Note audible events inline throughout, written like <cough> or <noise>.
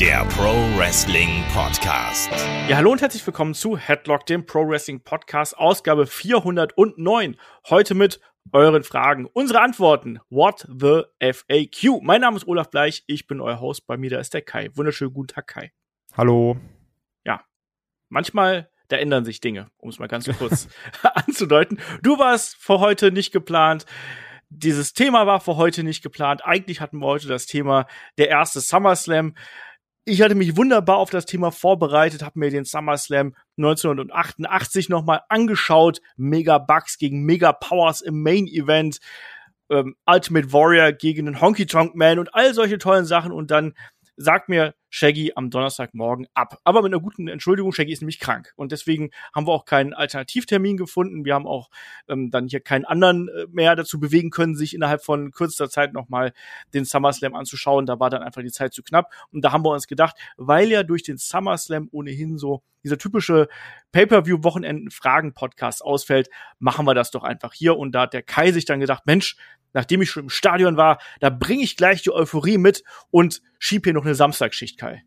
der Pro Wrestling Podcast. Ja, hallo und herzlich willkommen zu Headlock, dem Pro Wrestling Podcast, Ausgabe 409. Heute mit euren Fragen, unsere Antworten. What the FAQ? Mein Name ist Olaf Bleich, ich bin euer Host. Bei mir da ist der Kai. Wunderschönen guten Tag, Kai. Hallo. Ja, manchmal da ändern sich Dinge, um es mal ganz kurz <laughs> anzudeuten. Du warst für heute nicht geplant. Dieses Thema war für heute nicht geplant. Eigentlich hatten wir heute das Thema der erste SummerSlam. Ich hatte mich wunderbar auf das Thema vorbereitet, habe mir den SummerSlam 1988 nochmal angeschaut. Mega Bugs gegen Mega Powers im Main Event. Ähm, Ultimate Warrior gegen den Honky Tonk Man und all solche tollen Sachen. Und dann sagt mir Shaggy am Donnerstagmorgen ab. Aber mit einer guten Entschuldigung, Shaggy ist nämlich krank. Und deswegen haben wir auch keinen Alternativtermin gefunden. Wir haben auch ähm, dann hier keinen anderen äh, mehr dazu bewegen können, sich innerhalb von kürzester Zeit nochmal den SummerSlam anzuschauen. Da war dann einfach die Zeit zu knapp. Und da haben wir uns gedacht, weil ja durch den SummerSlam ohnehin so dieser typische Pay-Per-View-Wochenenden-Fragen-Podcast ausfällt, machen wir das doch einfach hier. Und da hat der Kai sich dann gedacht, Mensch, nachdem ich schon im Stadion war, da bringe ich gleich die Euphorie mit und schieb hier noch eine Kai.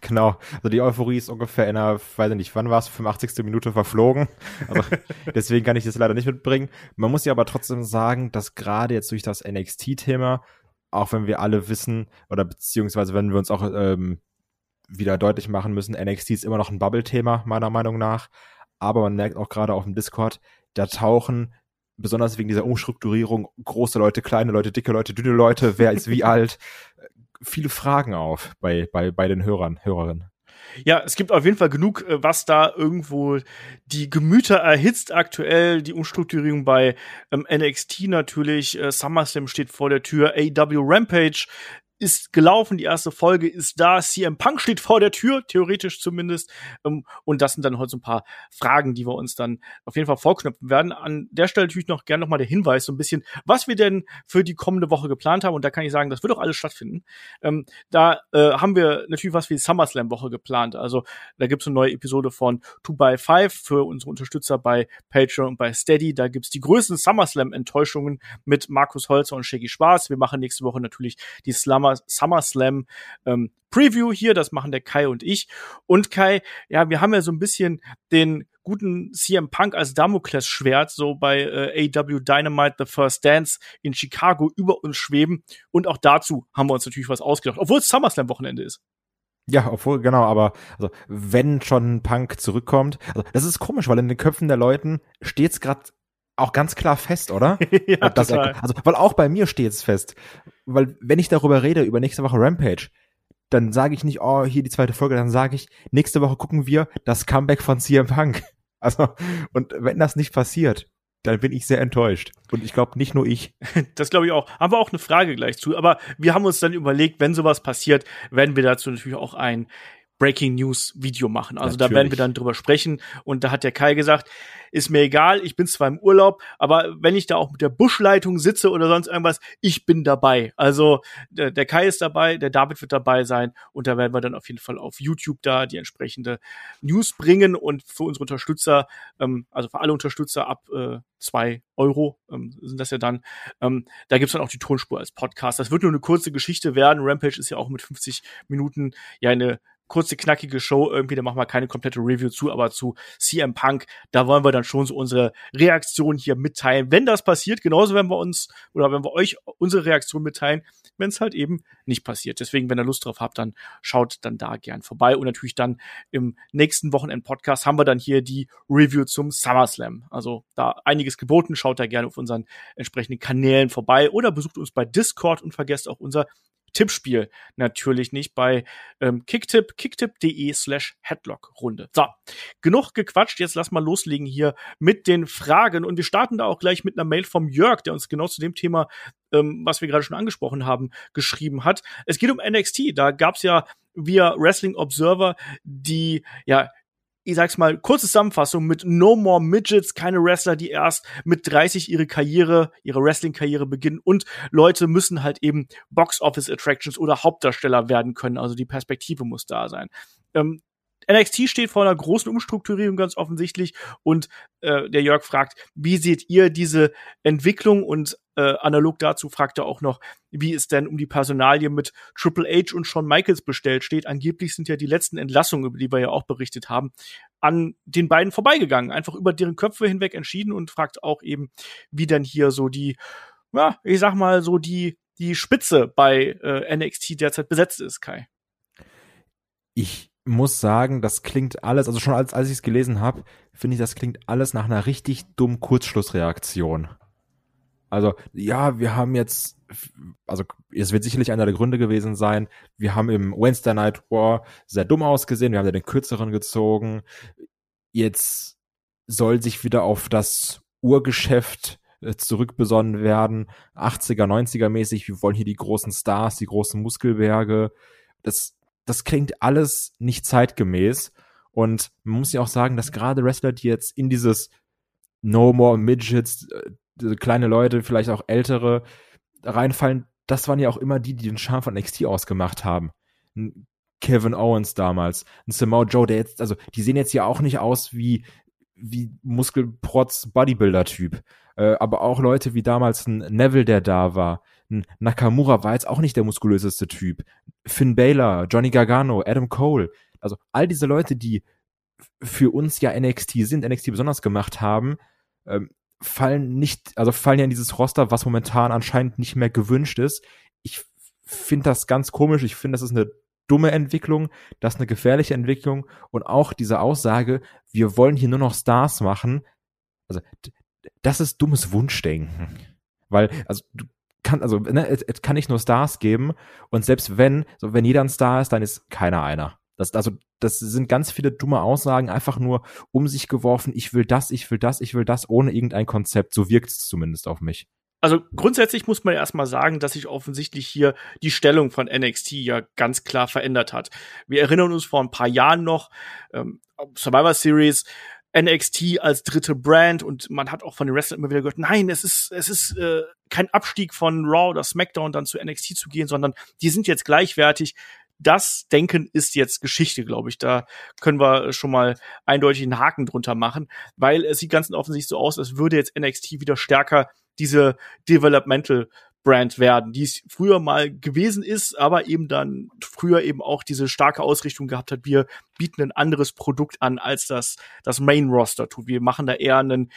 Genau, also die Euphorie ist ungefähr in einer, weiß ich nicht, wann war es, 85. Minute verflogen. Also <laughs> deswegen kann ich das leider nicht mitbringen. Man muss ja aber trotzdem sagen, dass gerade jetzt durch das NXT-Thema, auch wenn wir alle wissen, oder beziehungsweise wenn wir uns auch ähm, wieder deutlich machen müssen, NXT ist immer noch ein Bubble-Thema, meiner Meinung nach. Aber man merkt auch gerade auf dem Discord, da tauchen besonders wegen dieser Umstrukturierung große Leute, kleine Leute, dicke Leute, dünne Leute, wer ist wie <laughs> alt, viele Fragen auf bei, bei, bei den Hörern, Hörerinnen. Ja, es gibt auf jeden Fall genug, äh, was da irgendwo die Gemüter erhitzt aktuell. Die Umstrukturierung bei ähm, NXT natürlich. Äh, SummerSlam steht vor der Tür. AW Rampage ist gelaufen, die erste Folge ist da, CM Punk steht vor der Tür, theoretisch zumindest. Ähm, und das sind dann heute so ein paar Fragen, die wir uns dann auf jeden Fall vorknöpfen werden. An der Stelle natürlich noch gerne nochmal der Hinweis, so ein bisschen, was wir denn für die kommende Woche geplant haben. Und da kann ich sagen, das wird auch alles stattfinden. Ähm, da äh, haben wir natürlich was für die SummerSlam-Woche geplant. Also da gibt's eine neue Episode von 2 by 5 für unsere Unterstützer bei Patreon und bei Steady. Da gibt's die größten SummerSlam-Enttäuschungen mit Markus Holzer und Shaggy Schwarz. Wir machen nächste Woche natürlich die Slammer SummerSlam ähm, Preview hier. Das machen der Kai und ich. Und Kai, ja, wir haben ja so ein bisschen den guten CM Punk als Damoklesschwert so bei äh, AW Dynamite The First Dance in Chicago über uns schweben. Und auch dazu haben wir uns natürlich was ausgedacht, obwohl es SummerSlam-Wochenende ist. Ja, obwohl, genau, aber also, wenn schon Punk zurückkommt, also das ist komisch, weil in den Köpfen der Leuten steht's gerade auch ganz klar fest, oder? <laughs> ja, total. Er, also, weil auch bei mir steht es fest. Weil, wenn ich darüber rede, über nächste Woche Rampage, dann sage ich nicht, oh, hier die zweite Folge, dann sage ich, nächste Woche gucken wir das Comeback von CM Punk. <laughs> Also, und wenn das nicht passiert, dann bin ich sehr enttäuscht. Und ich glaube, nicht nur ich. <laughs> Das glaube ich auch. Haben wir auch eine Frage gleich zu. Aber wir haben uns dann überlegt, wenn sowas passiert, werden wir dazu natürlich auch ein Breaking News Video machen. Also Natürlich. da werden wir dann drüber sprechen. Und da hat der Kai gesagt, ist mir egal, ich bin zwar im Urlaub, aber wenn ich da auch mit der Buschleitung sitze oder sonst irgendwas, ich bin dabei. Also der, der Kai ist dabei, der David wird dabei sein und da werden wir dann auf jeden Fall auf YouTube da die entsprechende News bringen und für unsere Unterstützer, ähm, also für alle Unterstützer ab äh, zwei Euro ähm, sind das ja dann. Ähm, da gibt's dann auch die Tonspur als Podcast. Das wird nur eine kurze Geschichte werden. Rampage ist ja auch mit 50 Minuten ja eine kurze, knackige Show irgendwie, da machen wir keine komplette Review zu, aber zu CM Punk, da wollen wir dann schon so unsere Reaktion hier mitteilen. Wenn das passiert, genauso werden wir uns oder wenn wir euch unsere Reaktion mitteilen, wenn es halt eben nicht passiert. Deswegen, wenn ihr Lust drauf habt, dann schaut dann da gern vorbei. Und natürlich dann im nächsten Wochenend-Podcast haben wir dann hier die Review zum SummerSlam. Also da einiges geboten. Schaut da gerne auf unseren entsprechenden Kanälen vorbei oder besucht uns bei Discord und vergesst auch unser Tippspiel natürlich nicht bei ähm, Kicktip, kicktip.de slash Headlock-Runde. So, genug gequatscht, jetzt lass mal loslegen hier mit den Fragen und wir starten da auch gleich mit einer Mail vom Jörg, der uns genau zu dem Thema, ähm, was wir gerade schon angesprochen haben, geschrieben hat. Es geht um NXT, da gab's ja via Wrestling Observer die ja ich sag's mal, kurze Zusammenfassung mit No More Midgets, keine Wrestler, die erst mit 30 ihre Karriere, ihre Wrestling-Karriere beginnen und Leute müssen halt eben Box-Office-Attractions oder Hauptdarsteller werden können, also die Perspektive muss da sein. Ähm, NXT steht vor einer großen Umstrukturierung ganz offensichtlich und äh, der Jörg fragt, wie seht ihr diese Entwicklung und äh, analog dazu fragt er auch noch, wie es denn um die Personalie mit Triple H und Shawn Michaels bestellt steht. Angeblich sind ja die letzten Entlassungen, über die wir ja auch berichtet haben, an den beiden vorbeigegangen, einfach über deren Köpfe hinweg entschieden und fragt auch eben, wie denn hier so die, ja, ich sag mal so die die Spitze bei äh, NXT derzeit besetzt ist, Kai. Ich muss sagen, das klingt alles, also schon als, als ich es gelesen habe, finde ich, das klingt alles nach einer richtig dummen Kurzschlussreaktion. Also, ja, wir haben jetzt, also es wird sicherlich einer der Gründe gewesen sein, wir haben im Wednesday Night War sehr dumm ausgesehen, wir haben ja den kürzeren gezogen. Jetzt soll sich wieder auf das Urgeschäft äh, zurückbesonnen werden, 80er, 90er mäßig, wir wollen hier die großen Stars, die großen Muskelberge. Das das klingt alles nicht zeitgemäß. Und man muss ja auch sagen, dass gerade Wrestler, die jetzt in dieses No More Midgets, äh, kleine Leute, vielleicht auch ältere, reinfallen, das waren ja auch immer die, die den Charme von NXT ausgemacht haben. Kevin Owens damals, ein Samoa Joe, der jetzt, also die sehen jetzt ja auch nicht aus wie wie Muskelprotz Bodybuilder-Typ. Äh, aber auch Leute wie damals ein Neville, der da war, Nakamura war jetzt auch nicht der muskulöseste Typ. Finn Baylor, Johnny Gargano, Adam Cole. Also all diese Leute, die für uns ja NXT sind, NXT besonders gemacht haben, ähm, fallen nicht, also fallen ja in dieses Roster, was momentan anscheinend nicht mehr gewünscht ist. Ich finde das ganz komisch. Ich finde, das ist eine dumme Entwicklung, das ist eine gefährliche Entwicklung und auch diese Aussage, wir wollen hier nur noch Stars machen. Also das ist dummes Wunschdenken. Weil, also du kann, also ne, es, es kann nicht nur Stars geben und selbst wenn, so wenn jeder ein Star ist, dann ist keiner einer. Das, also, das sind ganz viele dumme Aussagen, einfach nur um sich geworfen, ich will das, ich will das, ich will das, ohne irgendein Konzept. So wirkt es zumindest auf mich. Also grundsätzlich muss man erstmal sagen, dass sich offensichtlich hier die Stellung von NXT ja ganz klar verändert hat. Wir erinnern uns vor ein paar Jahren noch, ähm, Survivor Series, NXT als dritte Brand und man hat auch von den Wrestlern immer wieder gehört, nein, es ist, es ist äh, kein Abstieg von Raw oder SmackDown dann zu NXT zu gehen, sondern die sind jetzt gleichwertig. Das Denken ist jetzt Geschichte, glaube ich. Da können wir schon mal eindeutig einen Haken drunter machen, weil es sieht ganz offensichtlich so aus, als würde jetzt NXT wieder stärker diese Developmental Brand werden, die es früher mal gewesen ist, aber eben dann früher eben auch diese starke Ausrichtung gehabt hat. Wir bieten ein anderes Produkt an, als das das Main Roster tut. Wir machen da eher einen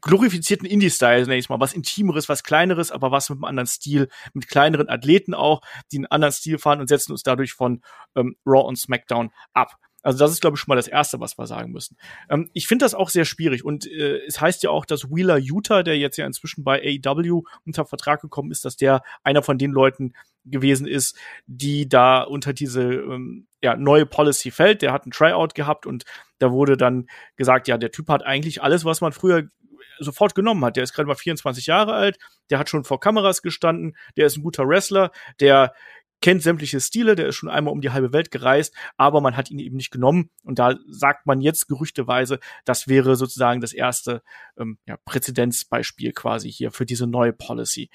glorifizierten Indie-Style, nenne ich mal, was Intimeres, was Kleineres, aber was mit einem anderen Stil, mit kleineren Athleten auch, die einen anderen Stil fahren und setzen uns dadurch von ähm, Raw und SmackDown ab. Also das ist, glaube ich, schon mal das Erste, was wir sagen müssen. Ähm, ich finde das auch sehr schwierig und äh, es heißt ja auch, dass Wheeler Utah, der jetzt ja inzwischen bei AEW unter Vertrag gekommen ist, dass der einer von den Leuten gewesen ist, die da unter diese ähm, ja, neue Policy fällt. Der hat ein Tryout gehabt und da wurde dann gesagt, ja, der Typ hat eigentlich alles, was man früher sofort genommen hat. Der ist gerade mal 24 Jahre alt, der hat schon vor Kameras gestanden, der ist ein guter Wrestler, der kennt sämtliche Stile, der ist schon einmal um die halbe Welt gereist, aber man hat ihn eben nicht genommen. Und da sagt man jetzt gerüchteweise, das wäre sozusagen das erste ähm, ja, Präzedenzbeispiel quasi hier für diese neue Policy.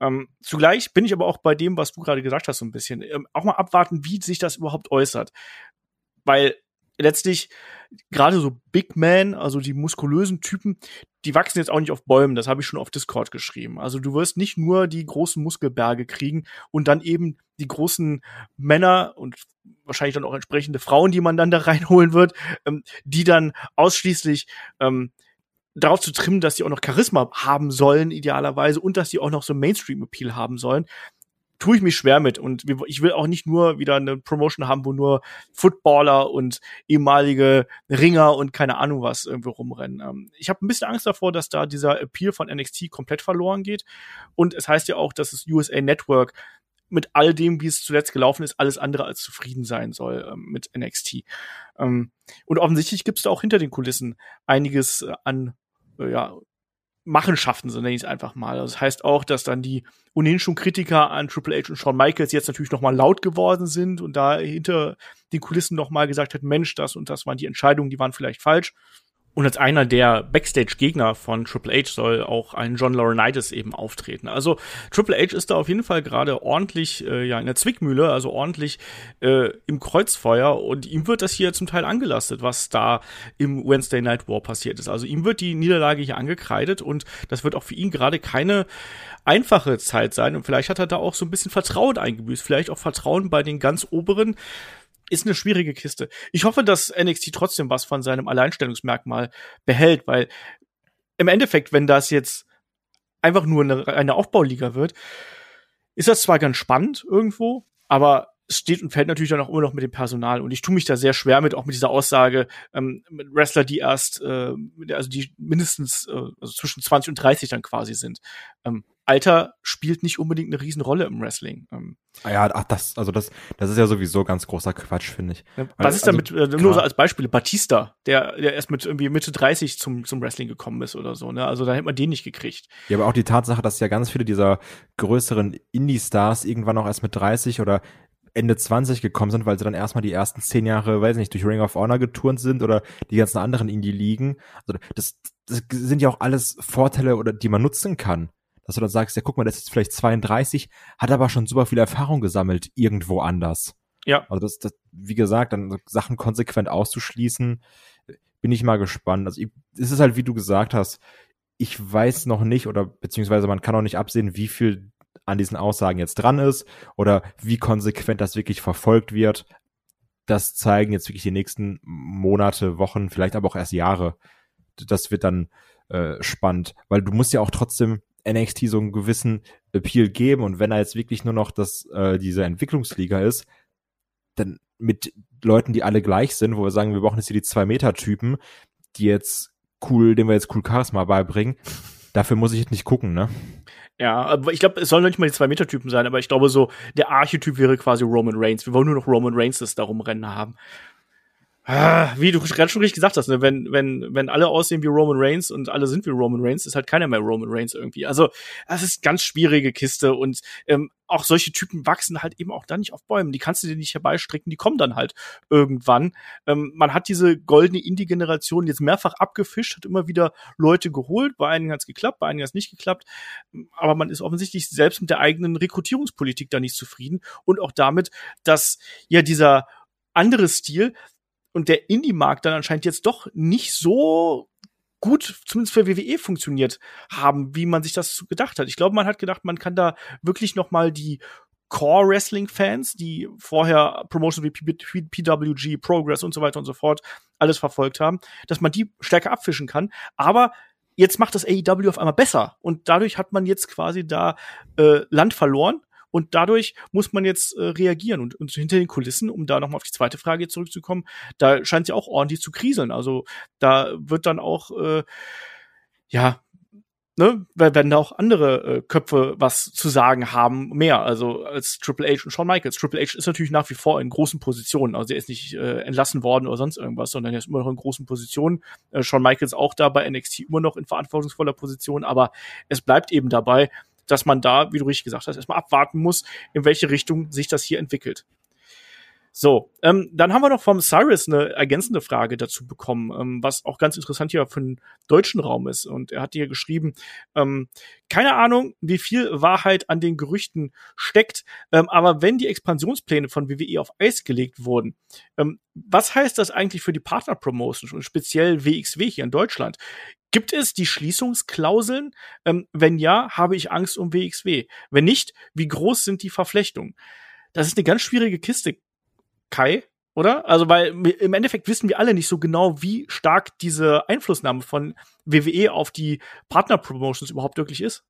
Ähm, zugleich bin ich aber auch bei dem, was du gerade gesagt hast, so ein bisschen. Ähm, auch mal abwarten, wie sich das überhaupt äußert. Weil letztlich gerade so Big Man, also die muskulösen Typen, die wachsen jetzt auch nicht auf Bäumen, das habe ich schon auf Discord geschrieben. Also du wirst nicht nur die großen Muskelberge kriegen und dann eben die großen Männer und wahrscheinlich dann auch entsprechende Frauen, die man dann da <laughs> reinholen wird, ähm, die dann ausschließlich ähm, darauf zu trimmen, dass sie auch noch Charisma haben sollen, idealerweise, und dass sie auch noch so Mainstream-Appeal haben sollen tue ich mich schwer mit. Und ich will auch nicht nur wieder eine Promotion haben, wo nur Footballer und ehemalige Ringer und keine Ahnung was irgendwie rumrennen. Ähm, ich habe ein bisschen Angst davor, dass da dieser Appeal von NXT komplett verloren geht. Und es heißt ja auch, dass das USA Network mit all dem, wie es zuletzt gelaufen ist, alles andere als zufrieden sein soll ähm, mit NXT. Ähm, und offensichtlich gibt es da auch hinter den Kulissen einiges äh, an äh, ja, Machenschaften, so nenne ich es einfach mal. Also das heißt auch, dass dann die ohnehin schon Kritiker an Triple H und Shawn Michaels jetzt natürlich noch mal laut geworden sind und da hinter den Kulissen noch mal gesagt hat, Mensch, das und das waren die Entscheidungen, die waren vielleicht falsch. Und als einer der Backstage-Gegner von Triple H soll auch ein John Laurinaitis eben auftreten. Also Triple H ist da auf jeden Fall gerade ordentlich äh, ja in der Zwickmühle, also ordentlich äh, im Kreuzfeuer und ihm wird das hier zum Teil angelastet, was da im Wednesday Night War passiert ist. Also ihm wird die Niederlage hier angekreidet und das wird auch für ihn gerade keine einfache Zeit sein und vielleicht hat er da auch so ein bisschen Vertrauen eingebüßt, vielleicht auch Vertrauen bei den ganz oberen ist eine schwierige Kiste. Ich hoffe, dass NXT trotzdem was von seinem Alleinstellungsmerkmal behält, weil im Endeffekt, wenn das jetzt einfach nur eine, eine Aufbauliga wird, ist das zwar ganz spannend irgendwo, aber steht und fällt natürlich dann auch immer noch mit dem Personal. Und ich tue mich da sehr schwer mit, auch mit dieser Aussage, ähm, mit Wrestler, die erst, äh, also die mindestens äh, also zwischen 20 und 30 dann quasi sind. Ähm, Alter spielt nicht unbedingt eine Riesenrolle im Wrestling. Ähm, ah ja, ach, das, also das, das ist ja sowieso ganz großer Quatsch, finde ich. Ja, was also, ist damit, also, äh, nur so als Beispiel, Batista, der, der erst mit irgendwie Mitte 30 zum, zum Wrestling gekommen ist oder so, ne? Also da hätte man den nicht gekriegt. Ja, aber auch die Tatsache, dass ja ganz viele dieser größeren Indie-Stars irgendwann auch erst mit 30 oder Ende 20 gekommen sind, weil sie dann erstmal die ersten zehn Jahre, weiß nicht, durch Ring of Honor geturnt sind oder die ganzen anderen Indie-Ligen. Also das, das sind ja auch alles Vorteile oder die man nutzen kann dass du dann sagst, ja, guck mal, der ist jetzt vielleicht 32, hat aber schon super viel Erfahrung gesammelt irgendwo anders. Ja. Also das, das wie gesagt, dann Sachen konsequent auszuschließen, bin ich mal gespannt. Also ich, es ist halt, wie du gesagt hast, ich weiß noch nicht oder beziehungsweise man kann auch nicht absehen, wie viel an diesen Aussagen jetzt dran ist oder wie konsequent das wirklich verfolgt wird. Das zeigen jetzt wirklich die nächsten Monate, Wochen, vielleicht aber auch erst Jahre. Das wird dann äh, spannend, weil du musst ja auch trotzdem NXT so einen gewissen Appeal geben und wenn er jetzt wirklich nur noch das, äh, diese Entwicklungsliga ist, dann mit Leuten, die alle gleich sind, wo wir sagen, wir brauchen jetzt hier die Zwei-Meter-Typen, die jetzt cool, denen wir jetzt cool Charisma beibringen, dafür muss ich jetzt nicht gucken, ne? Ja, aber ich glaube, es sollen nicht mal die Zwei-Meter-Typen sein, aber ich glaube so, der Archetyp wäre quasi Roman Reigns. Wir wollen nur noch Roman Reigns das darum rennen haben. Ah, wie du gerade schon richtig gesagt hast, ne? wenn, wenn, wenn alle aussehen wie Roman Reigns und alle sind wie Roman Reigns, ist halt keiner mehr Roman Reigns irgendwie. Also, das ist ganz schwierige Kiste und ähm, auch solche Typen wachsen halt eben auch dann nicht auf Bäumen. Die kannst du dir nicht herbeistricken, die kommen dann halt irgendwann. Ähm, man hat diese goldene Indie-Generation jetzt mehrfach abgefischt, hat immer wieder Leute geholt. Bei einigen hat's geklappt, bei einigen hat's nicht geklappt. Aber man ist offensichtlich selbst mit der eigenen Rekrutierungspolitik da nicht zufrieden und auch damit, dass ja dieser andere Stil und der Indie-Markt dann anscheinend jetzt doch nicht so gut, zumindest für WWE funktioniert haben, wie man sich das gedacht hat. Ich glaube, man hat gedacht, man kann da wirklich noch mal die Core Wrestling Fans, die vorher Promotions wie PWG, Progress und so weiter und so fort alles verfolgt haben, dass man die stärker abfischen kann. Aber jetzt macht das AEW auf einmal besser und dadurch hat man jetzt quasi da äh, Land verloren und dadurch muss man jetzt äh, reagieren. Und, und hinter den Kulissen, um da nochmal auf die zweite Frage zurückzukommen, da scheint es ja auch ordentlich zu kriseln. Also da wird dann auch, äh, ja, ne, werden da auch andere äh, Köpfe was zu sagen haben, mehr, also als Triple H und Shawn Michaels. Triple H ist natürlich nach wie vor in großen Positionen, also er ist nicht äh, entlassen worden oder sonst irgendwas, sondern er ist immer noch in großen Positionen. Äh, Shawn Michaels auch da bei NXT immer noch in verantwortungsvoller Position, aber es bleibt eben dabei, dass man da, wie du richtig gesagt hast, erstmal abwarten muss, in welche Richtung sich das hier entwickelt. So, ähm, dann haben wir noch vom Cyrus eine ergänzende Frage dazu bekommen, ähm, was auch ganz interessant hier für den deutschen Raum ist. Und er hat hier geschrieben, ähm, keine Ahnung, wie viel Wahrheit an den Gerüchten steckt, ähm, aber wenn die Expansionspläne von WWE auf Eis gelegt wurden, ähm, was heißt das eigentlich für die Partner-Promotions und speziell WXW hier in Deutschland? Gibt es die Schließungsklauseln? Ähm, wenn ja, habe ich Angst um WXW. Wenn nicht, wie groß sind die Verflechtungen? Das ist eine ganz schwierige Kiste Kai, oder? Also, weil im Endeffekt wissen wir alle nicht so genau, wie stark diese Einflussnahme von WWE auf die Partner-Promotions überhaupt wirklich ist.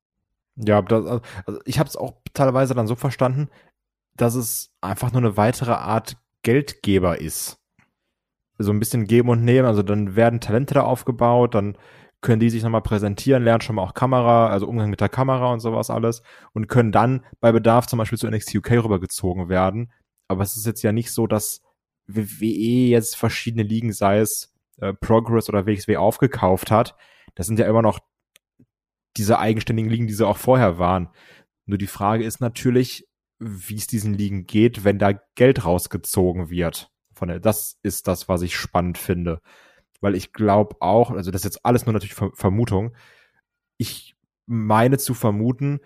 Ja, das, also ich habe es auch teilweise dann so verstanden, dass es einfach nur eine weitere Art Geldgeber ist. So ein bisschen geben und nehmen. Also dann werden Talente da aufgebaut, dann können die sich nochmal präsentieren, lernen schon mal auch Kamera, also Umgang mit der Kamera und sowas alles und können dann bei Bedarf zum Beispiel zu NXT UK rübergezogen werden, aber es ist jetzt ja nicht so, dass WWE jetzt verschiedene Ligen, sei es äh, Progress oder WXW aufgekauft hat. Das sind ja immer noch diese eigenständigen Ligen, die sie auch vorher waren. Nur die Frage ist natürlich, wie es diesen Ligen geht, wenn da Geld rausgezogen wird. Von der, das ist das, was ich spannend finde. Weil ich glaube auch, also das ist jetzt alles nur natürlich Vermutung, ich meine zu vermuten,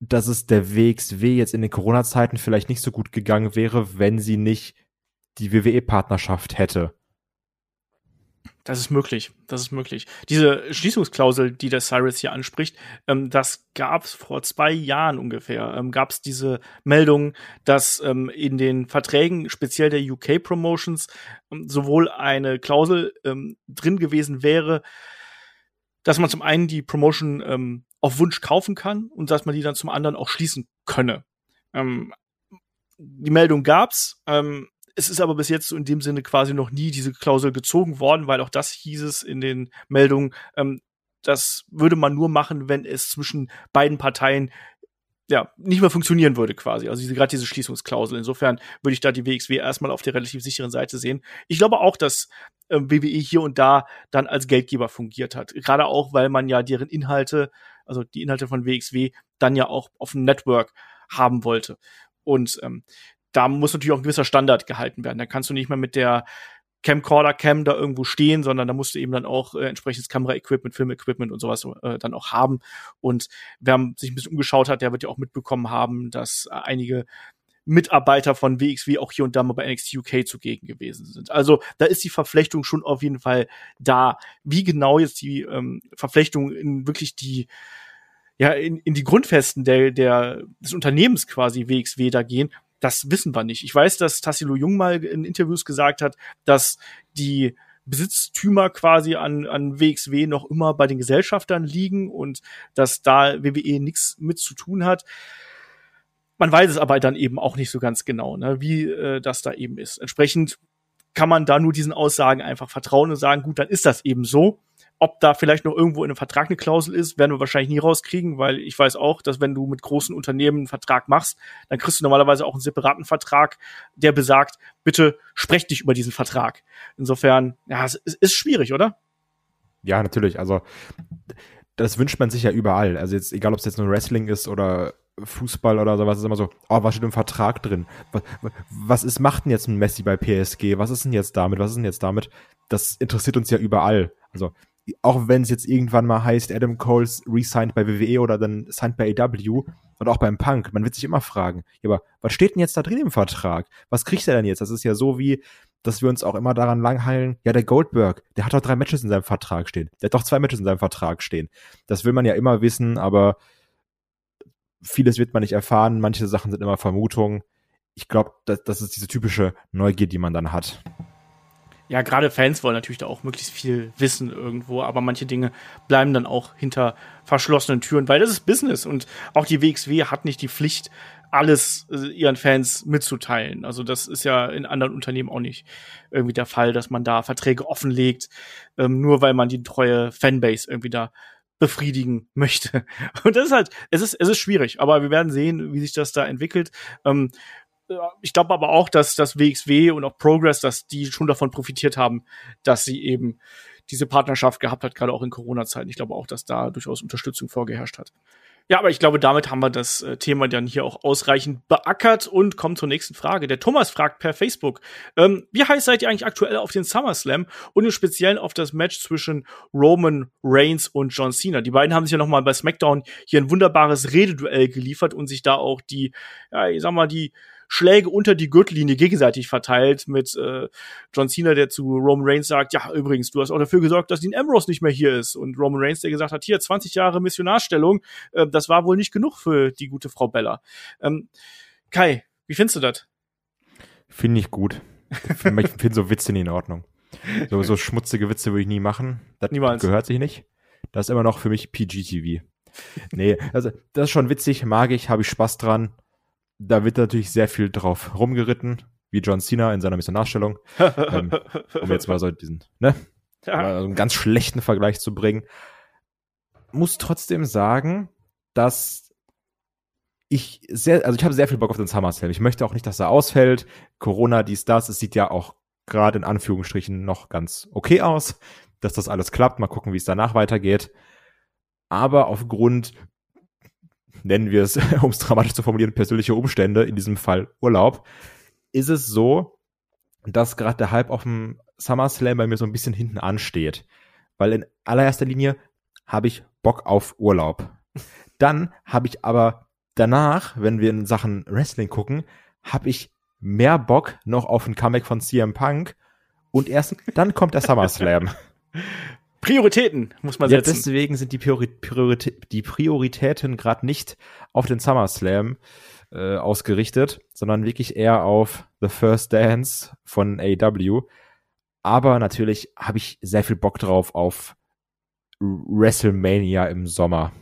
dass es der WXW jetzt in den Corona-Zeiten vielleicht nicht so gut gegangen wäre, wenn sie nicht die WWE-Partnerschaft hätte. Das ist möglich. Das ist möglich. Diese Schließungsklausel, die der Cyrus hier anspricht, ähm, das gab es vor zwei Jahren ungefähr. Ähm, gab es diese Meldung, dass ähm, in den Verträgen, speziell der UK Promotions, ähm, sowohl eine Klausel ähm, drin gewesen wäre, dass man zum einen die Promotion ähm, auf Wunsch kaufen kann und dass man die dann zum anderen auch schließen könne. die Meldung gab's. Ähm, es ist aber bis jetzt so in dem Sinne quasi noch nie diese Klausel gezogen worden, weil auch das hieß es in den Meldungen, ähm, das würde man nur machen, wenn es zwischen beiden Parteien ja, nicht mehr funktionieren würde quasi. Also diese, gerade diese Schließungsklausel. Insofern würde ich da die WXW erstmal auf der relativ sicheren Seite sehen. Ich glaube auch, dass äh, WWE hier und da dann als Geldgeber fungiert hat. Gerade auch, weil man ja deren Inhalte, also die Inhalte von WXW, dann ja auch auf dem Network haben wollte. Und ähm, da muss natürlich auch ein gewisser Standard gehalten werden. Da kannst du nicht mehr mit der Camcorder-Cam da irgendwo stehen, sondern da musst du eben dann auch äh, entsprechendes Kamera-Equipment, Film-Equipment und sowas äh, dann auch haben. Und wer sich ein bisschen umgeschaut hat, der wird ja auch mitbekommen haben, dass einige Mitarbeiter von WXW auch hier und da mal bei NXT UK zugegen gewesen sind. Also da ist die Verflechtung schon auf jeden Fall da. Wie genau jetzt die ähm, Verflechtung in wirklich die ja in, in die Grundfesten der, der des Unternehmens quasi WXW da gehen, das wissen wir nicht. Ich weiß, dass Tassilo Jung mal in Interviews gesagt hat, dass die Besitztümer quasi an, an WXW noch immer bei den Gesellschaftern liegen und dass da WWE nichts mit zu tun hat. Man weiß es aber dann eben auch nicht so ganz genau, ne, wie äh, das da eben ist. Entsprechend kann man da nur diesen Aussagen einfach vertrauen und sagen, gut, dann ist das eben so. Ob da vielleicht noch irgendwo in einem Vertrag eine Klausel ist, werden wir wahrscheinlich nie rauskriegen, weil ich weiß auch, dass wenn du mit großen Unternehmen einen Vertrag machst, dann kriegst du normalerweise auch einen separaten Vertrag, der besagt, bitte sprech dich über diesen Vertrag. Insofern, ja, es ist schwierig, oder? Ja, natürlich. Also das wünscht man sich ja überall. Also jetzt, egal ob es jetzt nur Wrestling ist oder Fußball oder sowas, ist immer so, oh, was steht im Vertrag drin? Was, was ist, macht denn jetzt ein Messi bei PSG? Was ist denn jetzt damit? Was ist denn jetzt damit? Das interessiert uns ja überall. Also auch wenn es jetzt irgendwann mal heißt, Adam Coles resigned bei WWE oder dann signed bei AW und auch beim Punk, man wird sich immer fragen, ja, aber was steht denn jetzt da drin im Vertrag? Was kriegt er denn jetzt? Das ist ja so wie, dass wir uns auch immer daran langheilen, ja, der Goldberg, der hat doch drei Matches in seinem Vertrag stehen. Der hat doch zwei Matches in seinem Vertrag stehen. Das will man ja immer wissen, aber vieles wird man nicht erfahren. Manche Sachen sind immer Vermutungen. Ich glaube, das, das ist diese typische Neugier, die man dann hat ja, gerade Fans wollen natürlich da auch möglichst viel wissen irgendwo, aber manche Dinge bleiben dann auch hinter verschlossenen Türen, weil das ist Business und auch die WXW hat nicht die Pflicht, alles äh, ihren Fans mitzuteilen. Also das ist ja in anderen Unternehmen auch nicht irgendwie der Fall, dass man da Verträge offenlegt, ähm, nur weil man die treue Fanbase irgendwie da befriedigen möchte. <laughs> Und das ist halt, es ist, es ist schwierig, aber wir werden sehen, wie sich das da entwickelt. Ähm, ich glaube aber auch, dass das WXW und auch Progress, dass die schon davon profitiert haben, dass sie eben diese Partnerschaft gehabt hat, gerade auch in Corona-Zeiten. Ich glaube auch, dass da durchaus Unterstützung vorgeherrscht hat. Ja, aber ich glaube, damit haben wir das äh, Thema dann hier auch ausreichend beackert und kommen zur nächsten Frage. Der Thomas fragt per Facebook, ähm, wie heiß seid ihr eigentlich aktuell auf den SummerSlam und im Speziellen auf das Match zwischen Roman Reigns und John Cena? Die beiden haben sich ja nochmal bei SmackDown hier ein wunderbares Rededuell geliefert und sich da auch die, ja, ich sag mal, die Schläge unter die Gürtellinie gegenseitig verteilt mit äh, John Cena, der zu Roman Reigns sagt, ja, übrigens, du hast auch dafür gesorgt, dass Dean Ambrose nicht mehr hier ist. Und Roman Reigns, der gesagt hat, hier, 20 Jahre Missionarstellung, äh, das war wohl nicht genug für die gute Frau Bella. Ähm, Kai, wie findest du das? Finde ich gut. Ich finde find so Witze nie in Ordnung. So, so schmutzige Witze würde ich nie machen. Das Niemals. gehört sich nicht. Das ist immer noch für mich PG-TV. Nee, also das ist schon witzig, mag ich, habe ich Spaß dran da wird natürlich sehr viel drauf rumgeritten, wie John Cena in seiner Missionarstellung. ähm, um jetzt mal so diesen, ne? Ja. Also einen ganz schlechten Vergleich zu bringen. Muss trotzdem sagen, dass ich sehr, also ich habe sehr viel Bock auf den SummerSlam. Ich möchte auch nicht, dass er ausfällt. Corona, dies, das. Es sieht ja auch gerade in Anführungsstrichen noch ganz okay aus, dass das alles klappt. Mal gucken, wie es danach weitergeht. Aber aufgrund nennen wir es, <laughs> um es dramatisch zu formulieren, persönliche Umstände, in diesem Fall Urlaub, ist es so, dass gerade der Hype auf dem SummerSlam bei mir so ein bisschen hinten ansteht. Weil in allererster Linie habe ich Bock auf Urlaub. Dann habe ich aber danach, wenn wir in Sachen Wrestling gucken, habe ich mehr Bock noch auf ein Comeback von CM Punk und erst dann kommt der <laughs> SummerSlam. Prioritäten muss man setzen. Ja, deswegen sind die, Priori Prioritä die Prioritäten gerade nicht auf den SummerSlam äh, ausgerichtet, sondern wirklich eher auf The First Dance von AW. Aber natürlich habe ich sehr viel Bock drauf auf WrestleMania im Sommer.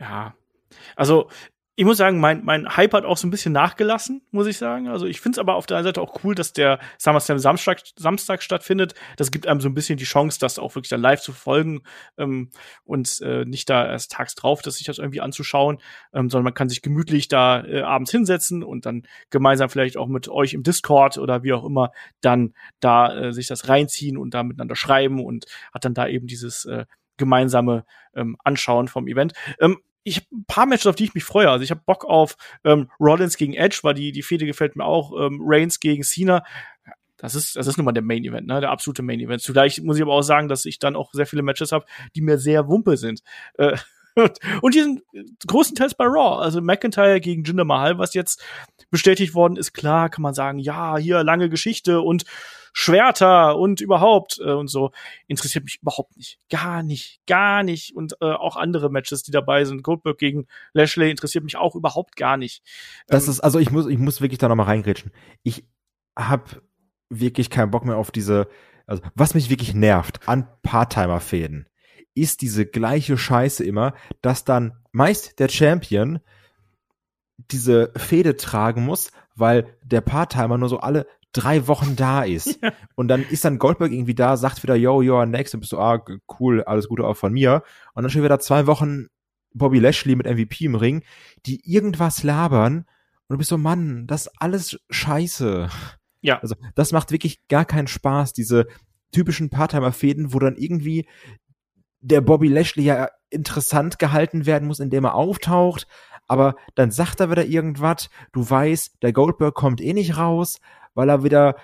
Ja. Also ich muss sagen, mein, mein Hype hat auch so ein bisschen nachgelassen, muss ich sagen. Also ich finde es aber auf der einen Seite auch cool, dass der SummerSlam Samstag, Samstag stattfindet. Das gibt einem so ein bisschen die Chance, das auch wirklich dann live zu verfolgen ähm, und äh, nicht da erst tags drauf, dass sich das irgendwie anzuschauen, ähm, sondern man kann sich gemütlich da äh, abends hinsetzen und dann gemeinsam vielleicht auch mit euch im Discord oder wie auch immer dann da äh, sich das reinziehen und da miteinander schreiben und hat dann da eben dieses äh, gemeinsame ähm, Anschauen vom Event. Ähm, ich habe ein paar Matches, auf die ich mich freue. Also ich habe Bock auf ähm, Rollins gegen Edge, weil die, die Fehde gefällt mir auch. Ähm, Reigns gegen Cena. Das ist, das ist nun mal der Main Event, ne? Der absolute Main Event. Zugleich muss ich aber auch sagen, dass ich dann auch sehr viele Matches habe, die mir sehr wumpe sind. Äh, <laughs> und die sind großenteils bei Raw. Also McIntyre gegen Jinder Mahal, was jetzt bestätigt worden ist, klar kann man sagen, ja, hier lange Geschichte und Schwerter und überhaupt äh, und so. Interessiert mich überhaupt nicht. Gar nicht. Gar nicht. Und äh, auch andere Matches, die dabei sind. Goldberg gegen Lashley interessiert mich auch überhaupt gar nicht. Das ähm, ist, also ich muss, ich muss wirklich da nochmal reingrätschen. Ich hab wirklich keinen Bock mehr auf diese, also was mich wirklich nervt an Part-Timer-Fäden, ist diese gleiche Scheiße immer, dass dann meist der Champion diese Fehde tragen muss, weil der Part-Timer nur so alle drei Wochen da ist. Ja. Und dann ist dann Goldberg irgendwie da, sagt wieder, yo, you're next, und bist so, ah, cool, alles Gute auch von mir. Und dann steht wieder zwei Wochen Bobby Lashley mit MVP im Ring, die irgendwas labern. Und du bist so, Mann, das ist alles scheiße. Ja. Also, das macht wirklich gar keinen Spaß, diese typischen Part-Timer-Fäden, wo dann irgendwie der Bobby Lashley ja interessant gehalten werden muss, indem er auftaucht, aber dann sagt er wieder irgendwas, du weißt, der Goldberg kommt eh nicht raus, weil er wieder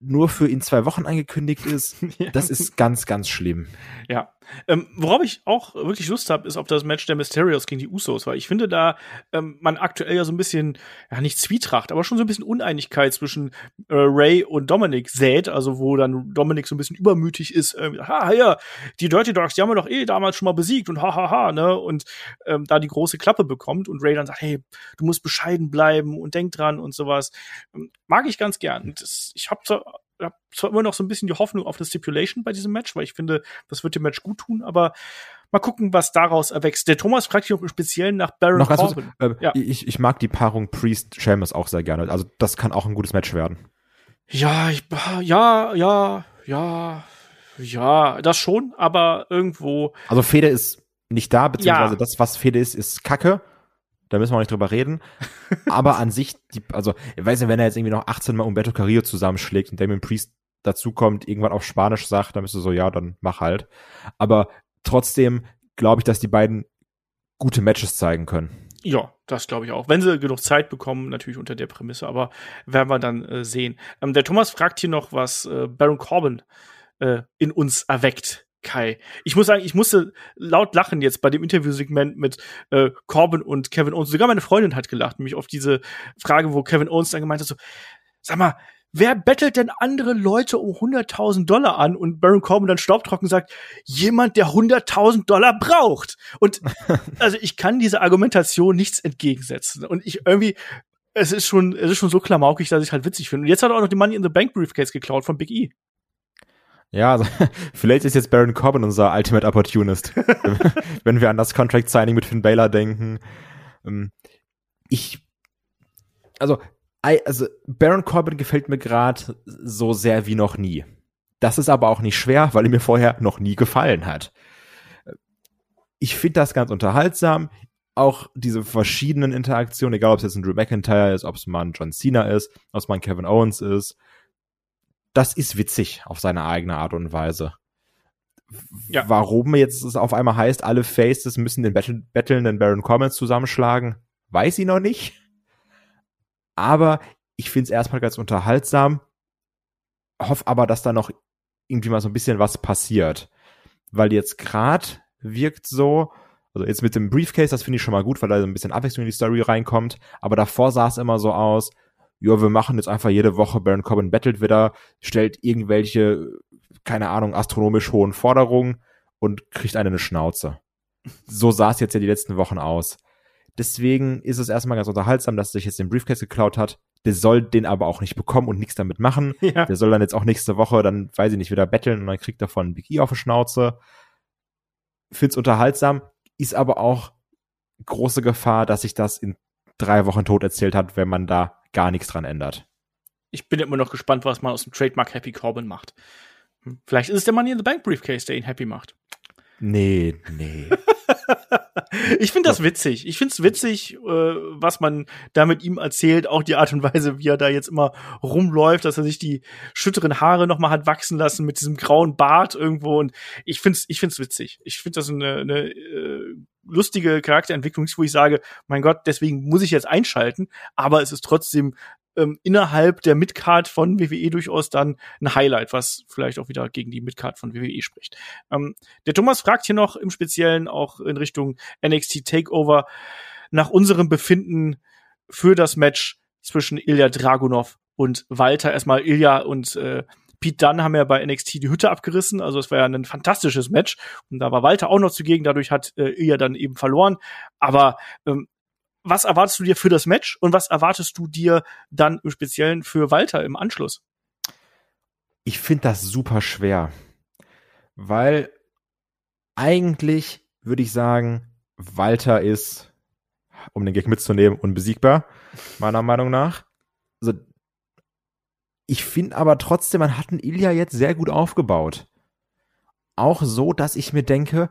nur für in zwei Wochen angekündigt ist. <laughs> ja. Das ist ganz, ganz schlimm. Ja. Ähm, worauf ich auch wirklich Lust habe, ist auf das Match der Mysterios gegen die Usos, weil ich finde, da ähm, man aktuell ja so ein bisschen, ja nicht Zwietracht, aber schon so ein bisschen Uneinigkeit zwischen äh, Ray und Dominic sät, also wo dann Dominic so ein bisschen übermütig ist, äh, ha, ja, die Dirty Dogs, die haben wir doch eh damals schon mal besiegt und hahaha, ha, ha, ne, und ähm, da die große Klappe bekommt und Ray dann sagt, hey, du musst bescheiden bleiben und denk dran und sowas. Ähm, mag ich ganz gern. Das, ich habe habe zwar immer noch so ein bisschen die Hoffnung auf eine Stipulation bei diesem Match, weil ich finde, das wird dem Match gut tun, aber mal gucken, was daraus erwächst. Der Thomas fragt hier auch im Speziellen nach Baron noch Corbin. Kurz, äh, ja. ich, ich mag die Paarung Priest Sheamus auch sehr gerne. Also das kann auch ein gutes Match werden. Ja, ich, ja, ja, ja, ja, das schon, aber irgendwo. Also Fede ist nicht da, beziehungsweise ja. das, was Fede ist, ist Kacke da müssen wir auch nicht drüber reden. Aber an sich, die, also, ich weiß nicht, wenn er jetzt irgendwie noch 18 Mal Umberto Carrillo zusammenschlägt und Damien Priest dazukommt, irgendwann auf Spanisch sagt, dann bist du so, ja, dann mach halt. Aber trotzdem glaube ich, dass die beiden gute Matches zeigen können. Ja, das glaube ich auch. Wenn sie genug Zeit bekommen, natürlich unter der Prämisse, aber werden wir dann äh, sehen. Ähm, der Thomas fragt hier noch, was äh, Baron Corbin äh, in uns erweckt. Kai. Ich muss sagen, ich musste laut lachen jetzt bei dem Interviewsegment mit äh, Corbin und Kevin Owens. Sogar meine Freundin hat gelacht, nämlich auf diese Frage, wo Kevin Owens dann gemeint hat, so, sag mal, wer bettelt denn andere Leute um 100.000 Dollar an? Und Baron Corbin dann staubtrocken sagt, jemand, der 100.000 Dollar braucht. Und <laughs> also ich kann dieser Argumentation nichts entgegensetzen. Und ich irgendwie, es ist schon, es ist schon so klamaukig, dass ich halt witzig finde. Und jetzt hat er auch noch die Money in the Bank Briefcase geklaut von Big E. Ja, also, <laughs> vielleicht ist jetzt Baron Corbin unser Ultimate Opportunist. <laughs> wenn wir an das Contract Signing mit Finn Balor denken. Ähm, ich, also, also Baron Corbin gefällt mir gerade so sehr wie noch nie. Das ist aber auch nicht schwer, weil er mir vorher noch nie gefallen hat. Ich finde das ganz unterhaltsam. Auch diese verschiedenen Interaktionen, egal ob es jetzt ein Drew McIntyre ist, ob es mal ein John Cena ist, ob es mal ein Kevin Owens ist, das ist witzig auf seine eigene Art und Weise. Ja. Warum jetzt es auf einmal heißt, alle Faces müssen den Battle battlenden Baron Corbin zusammenschlagen, weiß ich noch nicht. Aber ich finde es erstmal ganz unterhaltsam hoffe aber, dass da noch irgendwie mal so ein bisschen was passiert. Weil jetzt gerade wirkt so, also jetzt mit dem Briefcase, das finde ich schon mal gut, weil da so ein bisschen Abwechslung in die Story reinkommt. Aber davor sah es immer so aus, ja, wir machen jetzt einfach jede Woche Baron Corbin battelt wieder, stellt irgendwelche, keine Ahnung, astronomisch hohen Forderungen und kriegt eine, eine Schnauze. So sah es jetzt ja die letzten Wochen aus. Deswegen ist es erstmal ganz unterhaltsam, dass er sich jetzt den Briefcase geklaut hat. Der soll den aber auch nicht bekommen und nichts damit machen. <laughs> Ja. Der soll dann jetzt auch nächste Woche dann, weiß ich nicht, wieder betteln und dann kriegt er von Big E auf die Schnauze. Find's unterhaltsam, ist aber auch große Gefahr, dass sich das in drei Wochen tot erzählt hat, wenn man da gar nichts dran ändert. Ich bin immer noch gespannt, was man aus dem Trademark Happy Corbin macht. Hm, vielleicht ist es der Money in the Bank Briefcase, der ihn happy macht. Nee, nee. <laughs> ich finde das witzig. Ich finde es witzig, äh, was man da mit ihm erzählt. Auch die Art und Weise, wie er da jetzt immer rumläuft, dass er sich die schütteren Haare noch mal hat wachsen lassen mit diesem grauen Bart irgendwo. Und ich finde es ich find's witzig. Ich finde das eine, eine äh, lustige Charakterentwicklung, wo ich sage, mein Gott, deswegen muss ich jetzt einschalten. Aber es ist trotzdem ähm, innerhalb der Midcard von WWE durchaus dann ein Highlight, was vielleicht auch wieder gegen die Midcard von WWE spricht. Ähm, der Thomas fragt hier noch im Speziellen auch in Richtung NXT Takeover nach unserem Befinden für das Match zwischen Ilya Dragunov und Walter. Erstmal Ilya und äh, Pete Dunn haben ja bei NXT die Hütte abgerissen, also es war ja ein fantastisches Match. Und da war Walter auch noch zugegen, dadurch hat äh, Ilya dann eben verloren, aber ähm, was erwartest du dir für das Match? Und was erwartest du dir dann im Speziellen für Walter im Anschluss? Ich finde das super schwer, weil eigentlich würde ich sagen, Walter ist, um den Gag mitzunehmen, unbesiegbar, meiner Meinung nach. Also, ich finde aber trotzdem, man hat einen Ilya jetzt sehr gut aufgebaut. Auch so, dass ich mir denke,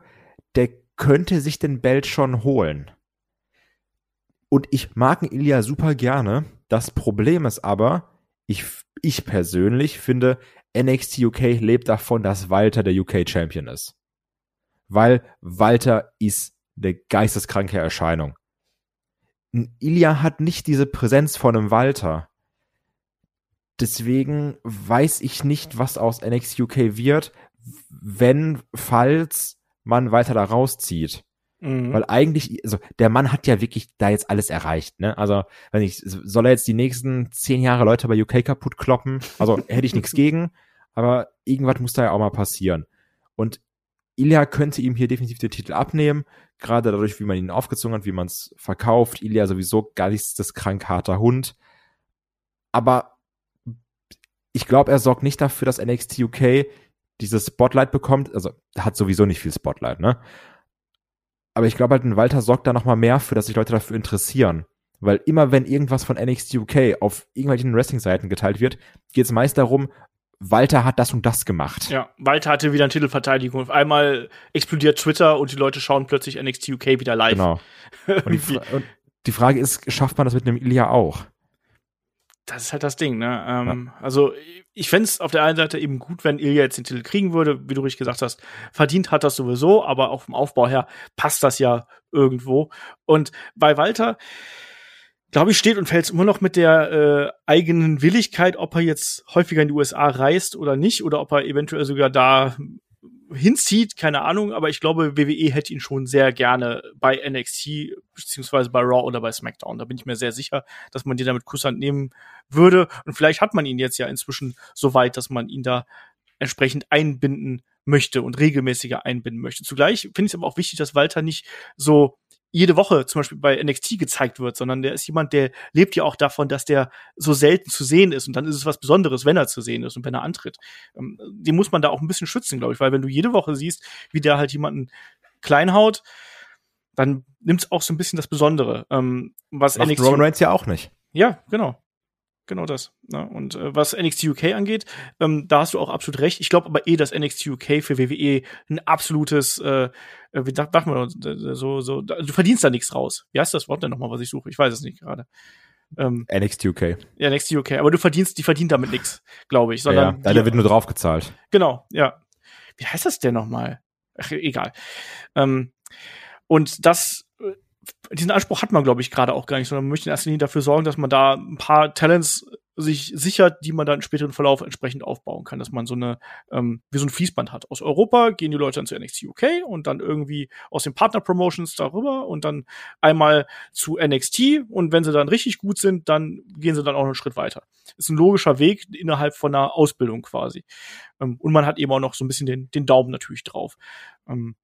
der könnte sich den Belt schon holen. Und ich mag einen Ilya super gerne. Das Problem ist aber, ich, ich persönlich finde, NXT UK lebt davon, dass Walter der UK Champion ist. Weil Walter ist eine geisteskranke Erscheinung. Ein Ilya hat nicht diese Präsenz von einem Walter. Deswegen weiß ich nicht, was aus NXT UK wird, wenn, falls man weiter da rauszieht. Mhm. Weil eigentlich, also der Mann hat ja wirklich da jetzt alles erreicht, ne? Also, wenn ich, soll er jetzt die nächsten zehn Jahre Leute bei UK kaputt kloppen? Also <laughs> hätte ich nichts gegen, aber irgendwas muss da ja auch mal passieren. Und Ilya könnte ihm hier definitiv den Titel abnehmen, gerade dadurch, wie man ihn aufgezogen hat, wie man es verkauft. Ilya sowieso geisteskrank harter Hund. Aber ich glaube, er sorgt nicht dafür, dass NXT UK dieses Spotlight bekommt. Also, hat sowieso nicht viel Spotlight, ne? Aber ich glaube halt, ein Walter sorgt da noch mal mehr für, dass sich Leute dafür interessieren. Weil immer wenn irgendwas von NXT UK auf irgendwelchen Wrestling-Seiten geteilt wird, geht es meist darum, Walter hat das und das gemacht. Ja, Walter hatte wieder eine Titelverteidigung. Auf einmal explodiert Twitter und die Leute schauen plötzlich NXT UK wieder live. Genau. Und die, <laughs> und die Frage ist, schafft man das mit einem Ilya auch? Das ist halt das Ding, ne? Ähm, ja. Also ich fände es auf der einen Seite eben gut, wenn Ilya jetzt den Titel kriegen würde, wie du richtig gesagt hast. Verdient hat das sowieso, aber auch vom Aufbau her passt das ja irgendwo. Und bei Walter, glaube ich, steht und fällt es immer noch mit der äh, eigenen Willigkeit, ob er jetzt häufiger in die USA reist oder nicht, oder ob er eventuell sogar da hinzieht, keine Ahnung, aber ich glaube, WWE hätte ihn schon sehr gerne bei NXT beziehungsweise bei Raw oder bei SmackDown. Da bin ich mir sehr sicher, dass man den damit Kusshand nehmen würde. Und vielleicht hat man ihn jetzt ja inzwischen so weit, dass man ihn da entsprechend einbinden möchte und regelmäßiger einbinden möchte. Zugleich finde ich es aber auch wichtig, dass Walter nicht so jede Woche zum Beispiel bei NXT gezeigt wird, sondern der ist jemand, der lebt ja auch davon, dass der so selten zu sehen ist und dann ist es was Besonderes, wenn er zu sehen ist und wenn er antritt. Ähm, den muss man da auch ein bisschen schützen, glaube ich, weil wenn du jede Woche siehst, wie der halt jemanden klein haut, dann nimmt es auch so ein bisschen das Besondere. Ähm, was Macht NXT Roman Reigns ja auch nicht. Ja, genau. Genau das. Ne? Und äh, was NXT UK angeht, ähm, da hast du auch absolut recht. Ich glaube aber eh, dass NXT UK für WWE ein absolutes, äh, äh wie sagt man, so, so, du verdienst da nichts raus. Wie heißt das Wort denn nochmal, was ich suche? Ich weiß es nicht gerade. Ähm, NXT UK. Ja, NXT UK. Aber du verdienst, die verdienen damit nichts, glaube ich. Sondern ja, ja. da wird nur draufgezahlt. Genau, ja. Wie heißt das denn nochmal? Ach, egal. Ähm, und das diesen Anspruch hat man, glaube ich, gerade auch gar nicht, sondern man möchte in erster Linie dafür sorgen, dass man da ein paar Talents sich sichert, die man dann im späteren Verlauf entsprechend aufbauen kann, dass man so eine, ähm, wie so ein Fließband hat. Aus Europa gehen die Leute dann zu NXT UK und dann irgendwie aus den Partner-Promotions darüber und dann einmal zu NXT und wenn sie dann richtig gut sind, dann gehen sie dann auch einen Schritt weiter. Ist ein logischer Weg innerhalb von einer Ausbildung quasi. Ähm, und man hat eben auch noch so ein bisschen den, den Daumen natürlich drauf. Ähm,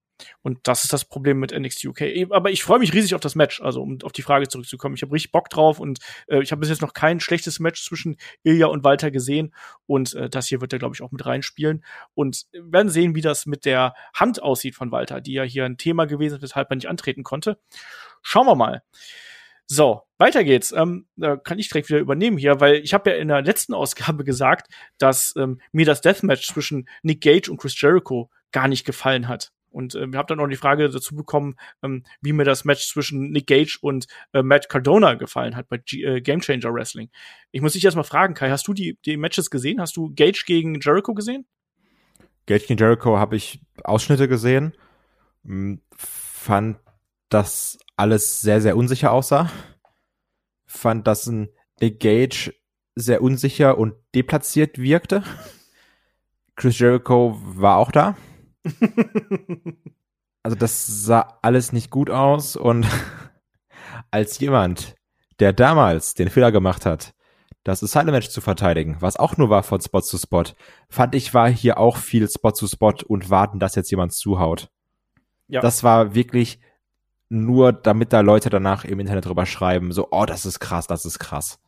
und das ist das Problem mit NXT UK. Aber ich freue mich riesig auf das Match, also um auf die Frage zurückzukommen. Ich habe richtig Bock drauf und äh, ich habe bis jetzt noch kein schlechtes Match zwischen Ilya und Walter gesehen. Und äh, das hier wird er, glaube ich, auch mit reinspielen. Und werden sehen, wie das mit der Hand aussieht von Walter, die ja hier ein Thema gewesen ist, weshalb er nicht antreten konnte. Schauen wir mal. So, weiter geht's. Ähm, da kann ich direkt wieder übernehmen hier, weil ich habe ja in der letzten Ausgabe gesagt, dass ähm, mir das Deathmatch zwischen Nick Gage und Chris Jericho gar nicht gefallen hat. Und äh, habe dann auch die Frage dazu bekommen, ähm, wie mir das Match zwischen Nick Gage und äh, Matt Cardona gefallen hat bei G äh, Game Changer Wrestling. Ich muss dich erstmal fragen, Kai, hast du die, die Matches gesehen? Hast du Gage gegen Jericho gesehen? Gage gegen Jericho habe ich Ausschnitte gesehen. Hm, fand, dass alles sehr, sehr unsicher aussah. Fand, dass ein Nick Gage sehr unsicher und deplatziert wirkte. Chris Jericho war auch da <laughs> also das sah alles nicht gut aus und <laughs> als jemand, der damals den Fehler gemacht hat, das Asylum Match zu verteidigen, was auch nur war von Spot zu Spot, fand ich war hier auch viel Spot zu Spot und warten, dass jetzt jemand zuhaut. Ja. Das war wirklich nur, damit da Leute danach im Internet drüber schreiben, so, oh, das ist krass, das ist krass.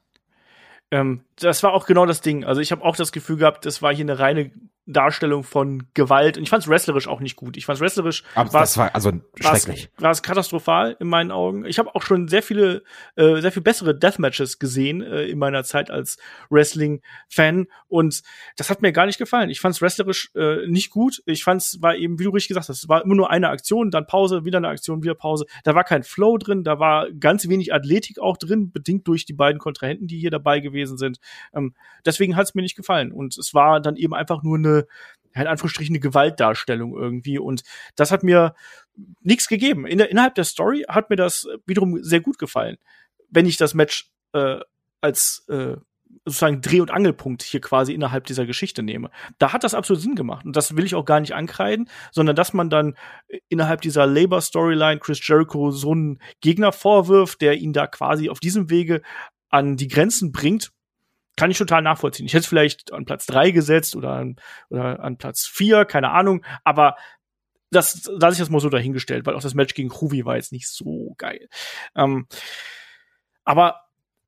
Ähm, das war auch genau das Ding. Also ich habe auch das Gefühl gehabt, das war hier eine reine Darstellung von Gewalt. Und ich fand es wrestlerisch auch nicht gut. Ich fand es wrestlerisch. Aber das war also schrecklich. War es katastrophal in meinen Augen. Ich habe auch schon sehr viele, äh, sehr viel bessere Deathmatches gesehen äh, in meiner Zeit als Wrestling-Fan. Und das hat mir gar nicht gefallen. Ich fand es wrestlerisch äh, nicht gut. Ich fand es war eben, wie du richtig gesagt hast, es war immer nur eine Aktion, dann Pause, wieder eine Aktion, wieder Pause. Da war kein Flow drin, da war ganz wenig Athletik auch drin, bedingt durch die beiden Kontrahenten, die hier dabei gewesen sind. Ähm, deswegen hat es mir nicht gefallen. Und es war dann eben einfach nur eine in Anführungsstrichen eine Gewaltdarstellung irgendwie. Und das hat mir nichts gegeben. In der, innerhalb der Story hat mir das wiederum sehr gut gefallen. Wenn ich das Match äh, als äh, sozusagen Dreh- und Angelpunkt hier quasi innerhalb dieser Geschichte nehme. Da hat das absolut Sinn gemacht. Und das will ich auch gar nicht ankreiden, sondern dass man dann innerhalb dieser Labor-Storyline Chris Jericho so einen Gegner vorwirft, der ihn da quasi auf diesem Wege an die Grenzen bringt, kann ich total nachvollziehen. Ich hätte es vielleicht an Platz drei gesetzt oder an, oder an Platz vier, keine Ahnung, aber das lasse ich das mal so dahingestellt, weil auch das Match gegen Huvi war jetzt nicht so geil. Ähm, aber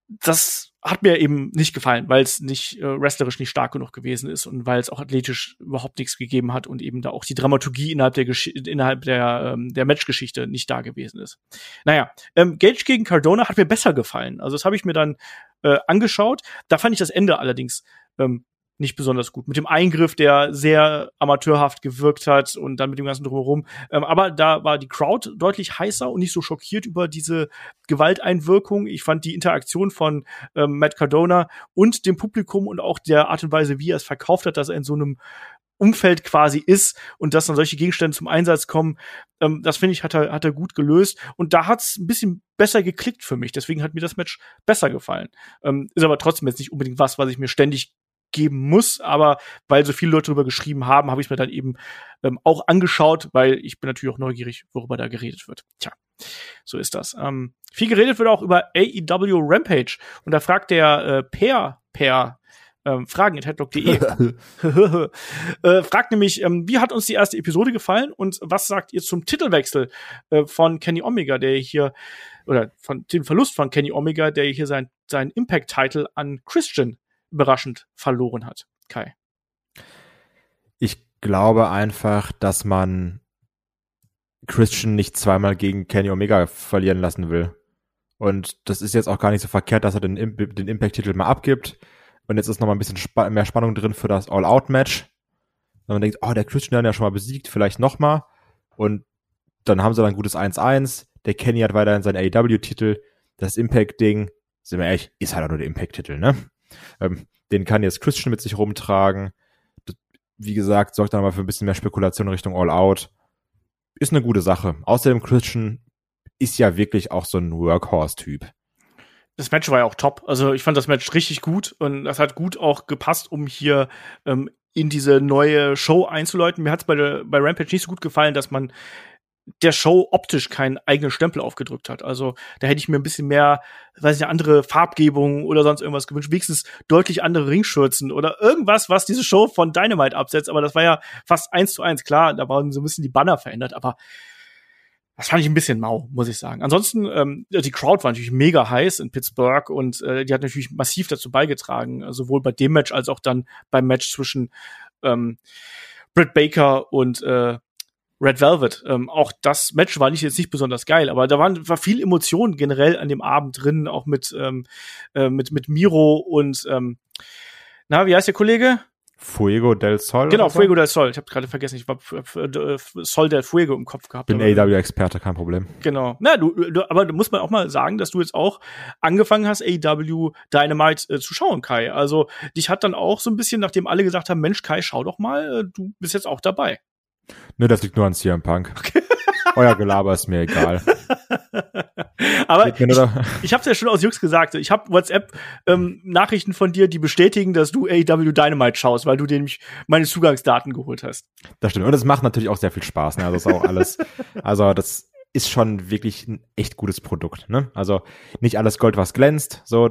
das hat mir eben nicht gefallen, weil es nicht äh, wrestlerisch nicht stark genug gewesen ist und weil es auch athletisch überhaupt nichts gegeben hat und eben da auch die Dramaturgie innerhalb der Gesch innerhalb der ähm, der Matchgeschichte nicht da gewesen ist. Naja, ähm, Gage gegen Cardona hat mir besser gefallen. Also das habe ich mir dann äh, angeschaut. Da fand ich das Ende allerdings ähm, nicht besonders gut. Mit dem Eingriff, der sehr amateurhaft gewirkt hat und dann mit dem ganzen drumherum. Ähm, aber da war die Crowd deutlich heißer und nicht so schockiert über diese Gewalteinwirkung. Ich fand die Interaktion von ähm, Matt Cardona und dem Publikum und auch der Art und Weise, wie er es verkauft hat, dass er in so einem Umfeld quasi ist und dass dann solche Gegenstände zum Einsatz kommen, ähm, das finde ich, hat er, hat er gut gelöst. Und da hat es ein bisschen besser geklickt für mich. Deswegen hat mir das Match besser gefallen. Ähm, ist aber trotzdem jetzt nicht unbedingt was, was ich mir ständig geben muss, aber weil so viele Leute darüber geschrieben haben, habe ich mir dann eben ähm, auch angeschaut, weil ich bin natürlich auch neugierig, worüber da geredet wird. Tja, so ist das. Ähm, viel geredet wird auch über AEW Rampage und da fragt der äh, Per Per ähm, fragen at headlock.de. <laughs> <laughs> äh, fragt nämlich, ähm, wie hat uns die erste Episode gefallen und was sagt ihr zum Titelwechsel äh, von Kenny Omega, der hier, oder von dem Verlust von Kenny Omega, der hier sein, sein Impact-Title an Christian überraschend verloren hat. Kai. Ich glaube einfach, dass man Christian nicht zweimal gegen Kenny Omega verlieren lassen will. Und das ist jetzt auch gar nicht so verkehrt, dass er den, den Impact-Titel mal abgibt. Und jetzt ist noch mal ein bisschen spa mehr Spannung drin für das All-Out-Match. Und man denkt, oh, der Christian hat ja schon mal besiegt, vielleicht noch mal. Und dann haben sie dann ein gutes 1-1. Der Kenny hat weiterhin seinen AEW-Titel. Das Impact-Ding, sind wir ehrlich, ist halt auch nur der Impact-Titel, ne? Ähm, den kann jetzt Christian mit sich rumtragen. Wie gesagt, sorgt dann mal für ein bisschen mehr Spekulation Richtung All Out. Ist eine gute Sache. Außerdem Christian ist ja wirklich auch so ein Workhorse-Typ. Das Match war ja auch top. Also ich fand das Match richtig gut und das hat gut auch gepasst, um hier ähm, in diese neue Show einzuläuten. Mir hat es bei, bei Rampage nicht so gut gefallen, dass man der Show optisch keinen eigenen Stempel aufgedrückt hat. Also da hätte ich mir ein bisschen mehr, weiß ich, andere Farbgebung oder sonst irgendwas gewünscht. Wenigstens deutlich andere Ringschürzen oder irgendwas, was diese Show von Dynamite absetzt. Aber das war ja fast eins zu eins. Klar, da waren so ein bisschen die Banner verändert, aber das fand ich ein bisschen mau, muss ich sagen. Ansonsten, ähm, die Crowd war natürlich mega heiß in Pittsburgh und äh, die hat natürlich massiv dazu beigetragen, äh, sowohl bei dem Match als auch dann beim Match zwischen ähm, Britt Baker und äh, Red Velvet. Ähm, auch das Match war nicht jetzt nicht besonders geil, aber da waren, war viel Emotion generell an dem Abend drin, auch mit, ähm, äh, mit, mit Miro und ähm, na, wie heißt der Kollege? Fuego del Sol. Genau, Fuego del Sol. Ich habe gerade vergessen, ich war Sol del Fuego im Kopf gehabt. Bin AEW-Experte, kein Problem. Genau. Na, du, du, aber du musst mal auch mal sagen, dass du jetzt auch angefangen hast, AEW Dynamite äh, zu schauen, Kai. Also dich hat dann auch so ein bisschen, nachdem alle gesagt haben, Mensch, Kai, schau doch mal, äh, du bist jetzt auch dabei. Ne, das liegt nur an CM Punk. Okay. <laughs> Euer Gelaber ist mir egal. <laughs> Aber ich, ich habe es ja schon aus Jux gesagt. Ich habe WhatsApp-Nachrichten ähm, von dir, die bestätigen, dass du AEW Dynamite schaust, weil du dir nämlich meine Zugangsdaten geholt hast. Das stimmt. Und das macht natürlich auch sehr viel Spaß. Ne? Also das ist auch alles. <laughs> also das ist schon wirklich ein echt gutes Produkt. Ne? Also nicht alles Gold, was glänzt. So,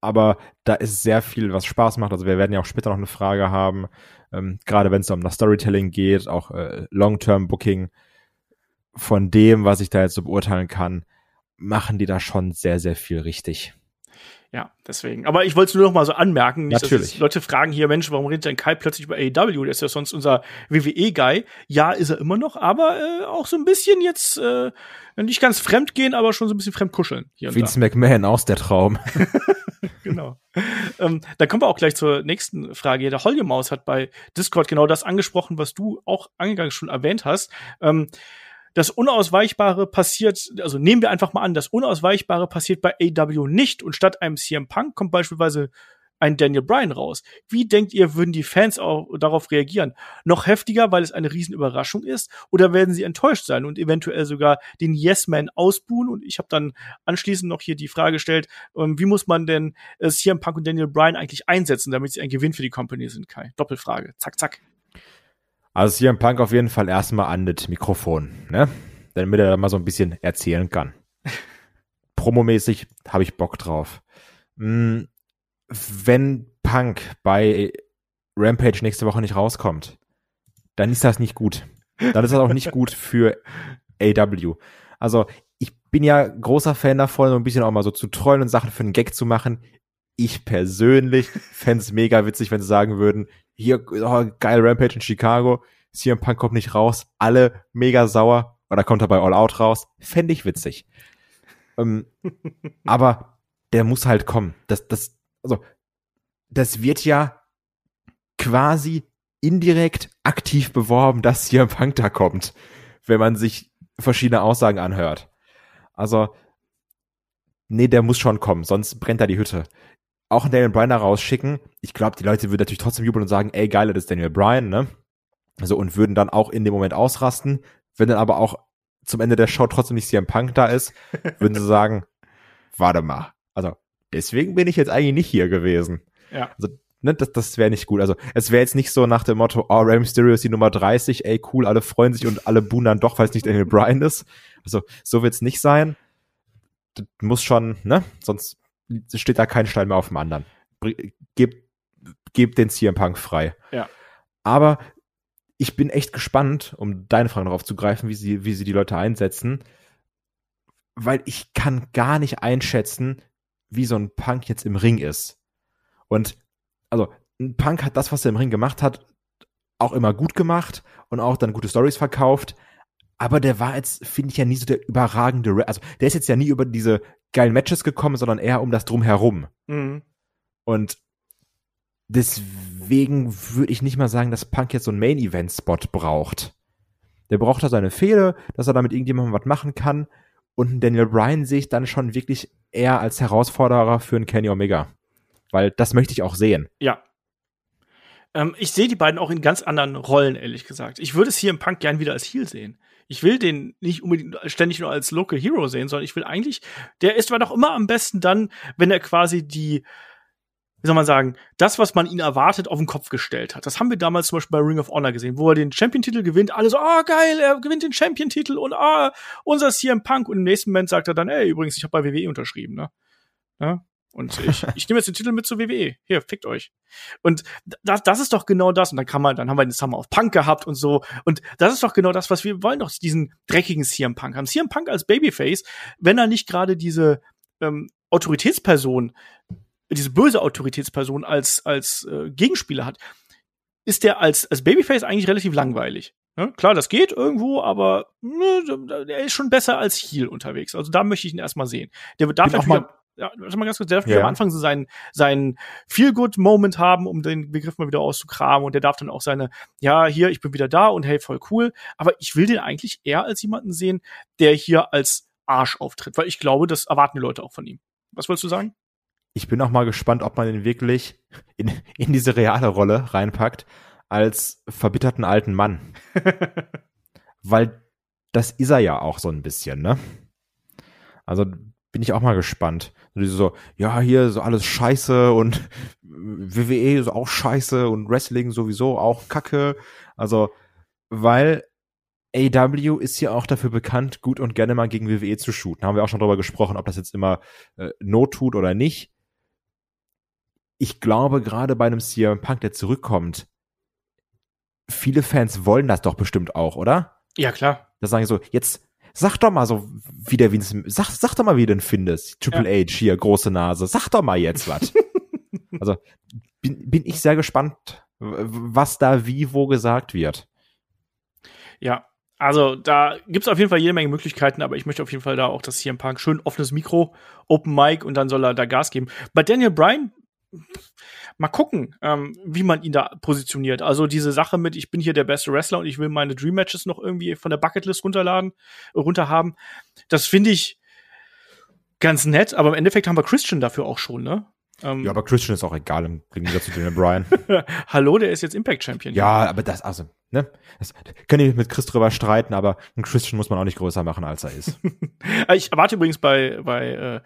aber da ist sehr viel, was Spaß macht. Also wir werden ja auch später noch eine Frage haben ähm, gerade wenn es um das Storytelling geht, auch äh, Long-Term-Booking, von dem, was ich da jetzt so beurteilen kann, machen die da schon sehr, sehr viel richtig. Ja, deswegen. Aber ich wollte es nur noch mal so anmerken. Nicht, Natürlich. Leute fragen hier, Mensch, warum redet denn Kai plötzlich über AEW? Der ist ja sonst unser WWE-Guy. Ja, ist er immer noch, aber äh, auch so ein bisschen jetzt äh, nicht ganz fremd gehen, aber schon so ein bisschen fremd kuscheln. Hier Vince McMahon aus der Traum. <laughs> genau. ähm, dann kommen wir auch gleich zur nächsten Frage. Der Holgemaus hat bei Discord genau das angesprochen, was du auch angegangen schon erwähnt hast. Ähm, das Unausweichbare passiert, also nehmen wir einfach mal an, das Unausweichbare passiert bei AW nicht und statt einem CM Punk kommt beispielsweise ein Daniel Bryan raus. Wie denkt ihr, würden die Fans auch darauf reagieren? Noch heftiger, weil es eine Riesenüberraschung ist? Oder werden sie enttäuscht sein und eventuell sogar den Yes-Man ausbuhen? Und ich habe dann anschließend noch hier die Frage gestellt, ähm, wie muss man denn äh, CM Punk und Daniel Bryan eigentlich einsetzen, damit sie ein Gewinn für die Company sind, Kai? Doppelfrage. Zack, zack. Also CM Punk auf jeden Fall erstmal an das Mikrofon, ne? Damit er da mal so ein bisschen erzählen kann. <laughs> Promomäßig habe ich Bock drauf. Hm wenn Punk bei Rampage nächste Woche nicht rauskommt, dann ist das nicht gut. Dann ist das auch nicht gut für AW. Also ich bin ja großer Fan davon, so ein bisschen auch mal so zu trollen und Sachen für einen Gag zu machen. Ich persönlich fände es mega witzig, wenn sie sagen würden, hier, oh, geil Rampage in Chicago, CM Punk kommt nicht raus, alle mega sauer, oder kommt er bei All Out raus. Fände ich witzig. ähm, <laughs> aber der muss halt kommen. Das, das, also das wird ja quasi indirekt aktiv beworben, dass ein Punk da kommt, wenn man sich verschiedene Aussagen anhört. Also, nee, der muss schon kommen, sonst brennt da die Hütte. Auch einen Daniel Bryan da rausschicken. Ich glaube, die Leute würden natürlich trotzdem jubeln und sagen, ey, geil, das ist Daniel Bryan, ne? Also, und würden dann auch in dem Moment ausrasten. Wenn dann aber auch zum Ende der Show trotzdem nicht CM Punk da ist, <laughs> würden sie sagen, warte mal. Also, deswegen bin ich jetzt eigentlich nicht hier gewesen. Ja. Also, ne, das, das wäre nicht gut. Also, es wäre jetzt nicht so nach dem Motto, oh, Rey Mysterio ist die Nummer 30, ey, cool, alle freuen sich und alle buhen dann doch, weil es nicht Daniel Bryan ist. Also, so wird's nicht sein. Das muss schon, ne, sonst steht da kein Stein mehr auf dem anderen. Gebt, gebt den CM Punk frei. Ja. Aber ich bin echt gespannt, um deine Frage darauf zu greifen, wie sie, wie sie die Leute einsetzen, weil ich kann gar nicht einschätzen, wie so ein Punk jetzt im Ring ist. Und also ein Punk hat das, was er im Ring gemacht hat, auch immer gut gemacht und auch dann gute Stories verkauft. Aber der war jetzt, finde ich ja nie so der überragende, Re also der ist jetzt ja nie über diese geilen Matches gekommen, sondern eher um das drumherum. Mhm. Und deswegen würde ich nicht mal sagen, dass Punk jetzt so einen Main-Event-Spot braucht. Der braucht da seine Fehde, dass er damit irgendjemandem was machen kann. Und Daniel Bryan sehe ich dann schon wirklich eher als Herausforderer für einen Kenny Omega. Weil das möchte ich auch sehen. Ja. Ähm, ich sehe die beiden auch in ganz anderen Rollen, ehrlich gesagt. Ich würde es hier im Punk gern wieder als Heel sehen. Ich will den nicht unbedingt ständig nur als Local Hero sehen, sondern ich will eigentlich, der ist zwar doch immer am besten dann, wenn er quasi die, wie soll man sagen, das, was man ihn erwartet, auf den Kopf gestellt hat. Das haben wir damals zum Beispiel bei Ring of Honor gesehen, wo er den Champion-Titel gewinnt. Alle so, ah, oh, geil, er gewinnt den Champion-Titel und ah, unser CM Punk. Und im nächsten Moment sagt er dann, ey, übrigens, ich habe bei WWE unterschrieben, ne? Ja? Und ich, ich nehme jetzt den Titel mit zur WWE. Hier, fickt euch. Und das, das ist doch genau das. Und dann kann man, dann haben wir den Summer of Punk gehabt und so. Und das ist doch genau das, was wir wollen, doch diesen dreckigen CM Punk haben. CM Punk als Babyface, wenn er nicht gerade diese ähm, Autoritätsperson, diese böse Autoritätsperson als, als äh, Gegenspieler hat, ist der als, als Babyface eigentlich relativ langweilig. Ja, klar, das geht irgendwo, aber ne, er ist schon besser als Heel unterwegs. Also da möchte ich ihn erstmal sehen. Der darf natürlich mal ja, warte mal ganz kurz, der darf ja. am Anfang so seinen, seinen Feel-Good-Moment haben, um den Begriff mal wieder auszukramen und der darf dann auch seine, ja, hier, ich bin wieder da und hey, voll cool. Aber ich will den eigentlich eher als jemanden sehen, der hier als Arsch auftritt, weil ich glaube, das erwarten die Leute auch von ihm. Was wolltest du sagen? Ich bin auch mal gespannt, ob man ihn wirklich in, in diese reale Rolle reinpackt, als verbitterten alten Mann. <laughs> weil das ist er ja auch so ein bisschen, ne? Also bin ich auch mal gespannt. So, ja, hier so alles scheiße und <laughs> WWE ist auch scheiße und Wrestling sowieso auch kacke. Also, weil AW ist ja auch dafür bekannt, gut und gerne mal gegen WWE zu shooten. Da haben wir auch schon drüber gesprochen, ob das jetzt immer äh, Not tut oder nicht. Ich glaube, gerade bei einem CM Punk, der zurückkommt, viele Fans wollen das doch bestimmt auch, oder? Ja, klar. Da sagen so, jetzt Sag doch mal so, wie der Vince, sag, sag doch mal, wie du den findest. Triple ja. H hier, große Nase. Sag doch mal jetzt was. <laughs> also, bin, bin ich sehr gespannt, was da wie wo gesagt wird. Ja, also da gibt's auf jeden Fall jede Menge Möglichkeiten, aber ich möchte auf jeden Fall da auch das hier im Park schön offenes Mikro, Open Mic und dann soll er da Gas geben. Bei Daniel Bryan mal gucken, ähm, wie man ihn da positioniert. Also diese Sache mit, ich bin hier der beste Wrestler und ich will meine Dream Matches noch irgendwie von der Bucketlist runterladen, runterhaben. Das finde ich ganz nett, aber im Endeffekt haben wir Christian dafür auch schon, ne? Ähm, ja, aber Christian ist auch egal im Gegensatz zu Daniel Bryan. <laughs> Hallo, der ist jetzt Impact Champion. Ja, ja, aber das, also, ne? Das können ich mit Chris drüber streiten, aber einen Christian muss man auch nicht größer machen, als er ist. <laughs> ich erwarte übrigens bei, bei äh,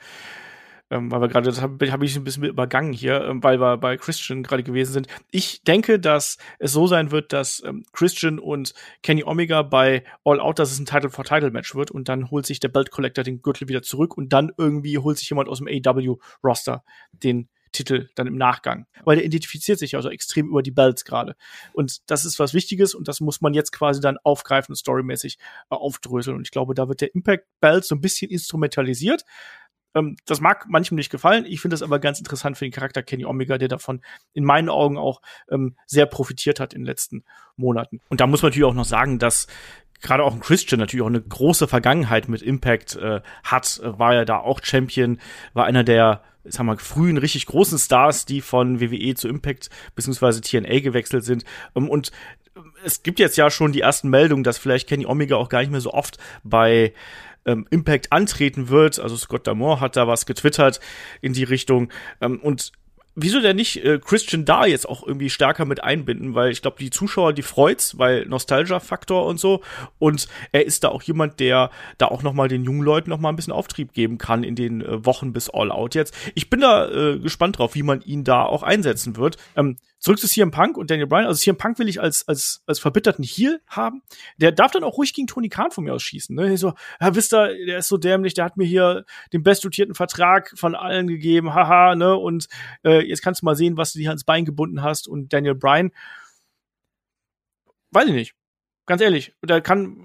ähm, weil wir gerade, das habe hab ich ein bisschen übergangen hier, ähm, weil wir bei Christian gerade gewesen sind. Ich denke, dass es so sein wird, dass ähm, Christian und Kenny Omega bei All Out, dass es ein Title-for-Title-Match wird und dann holt sich der Belt Collector den Gürtel wieder zurück und dann irgendwie holt sich jemand aus dem AW-Roster den Titel dann im Nachgang. Weil der identifiziert sich ja so extrem über die Belts gerade. Und das ist was Wichtiges und das muss man jetzt quasi dann aufgreifen, storymäßig äh, aufdröseln. Und ich glaube, da wird der Impact Belt so ein bisschen instrumentalisiert. Ähm, das mag manchem nicht gefallen. Ich finde das aber ganz interessant für den Charakter Kenny Omega, der davon in meinen Augen auch ähm, sehr profitiert hat in den letzten Monaten. Und da muss man natürlich auch noch sagen, dass gerade auch ein Christian natürlich auch eine große Vergangenheit mit Impact äh, hat, war ja da auch Champion, war einer der sagen wir, frühen richtig großen Stars, die von WWE zu Impact bzw. TNA gewechselt sind. Ähm, und es gibt jetzt ja schon die ersten Meldungen, dass vielleicht Kenny Omega auch gar nicht mehr so oft bei ähm, Impact antreten wird. Also Scott Damore hat da was getwittert in die Richtung. Ähm, und wieso denn nicht äh, Christian da jetzt auch irgendwie stärker mit einbinden, weil ich glaube, die Zuschauer, die freut's, weil Nostalgia-Faktor und so. Und er ist da auch jemand, der da auch noch mal den jungen Leuten noch mal ein bisschen Auftrieb geben kann in den äh, Wochen bis All Out jetzt. Ich bin da äh, gespannt drauf, wie man ihn da auch einsetzen wird. Ähm, zurück zu CM Punk und Daniel Bryan. Also CM Punk will ich als, als, als verbitterten Heel haben. Der darf dann auch ruhig gegen Tony Khan von mir aus schießen. Ne? So, ja, wisst ihr, der ist so dämlich, der hat mir hier den bestdotierten Vertrag von allen gegeben, haha, ne? Und äh, jetzt kannst du mal sehen, was du dir ans Bein gebunden hast. Und Daniel Bryan, weiß ich nicht. Ganz ehrlich, da kann,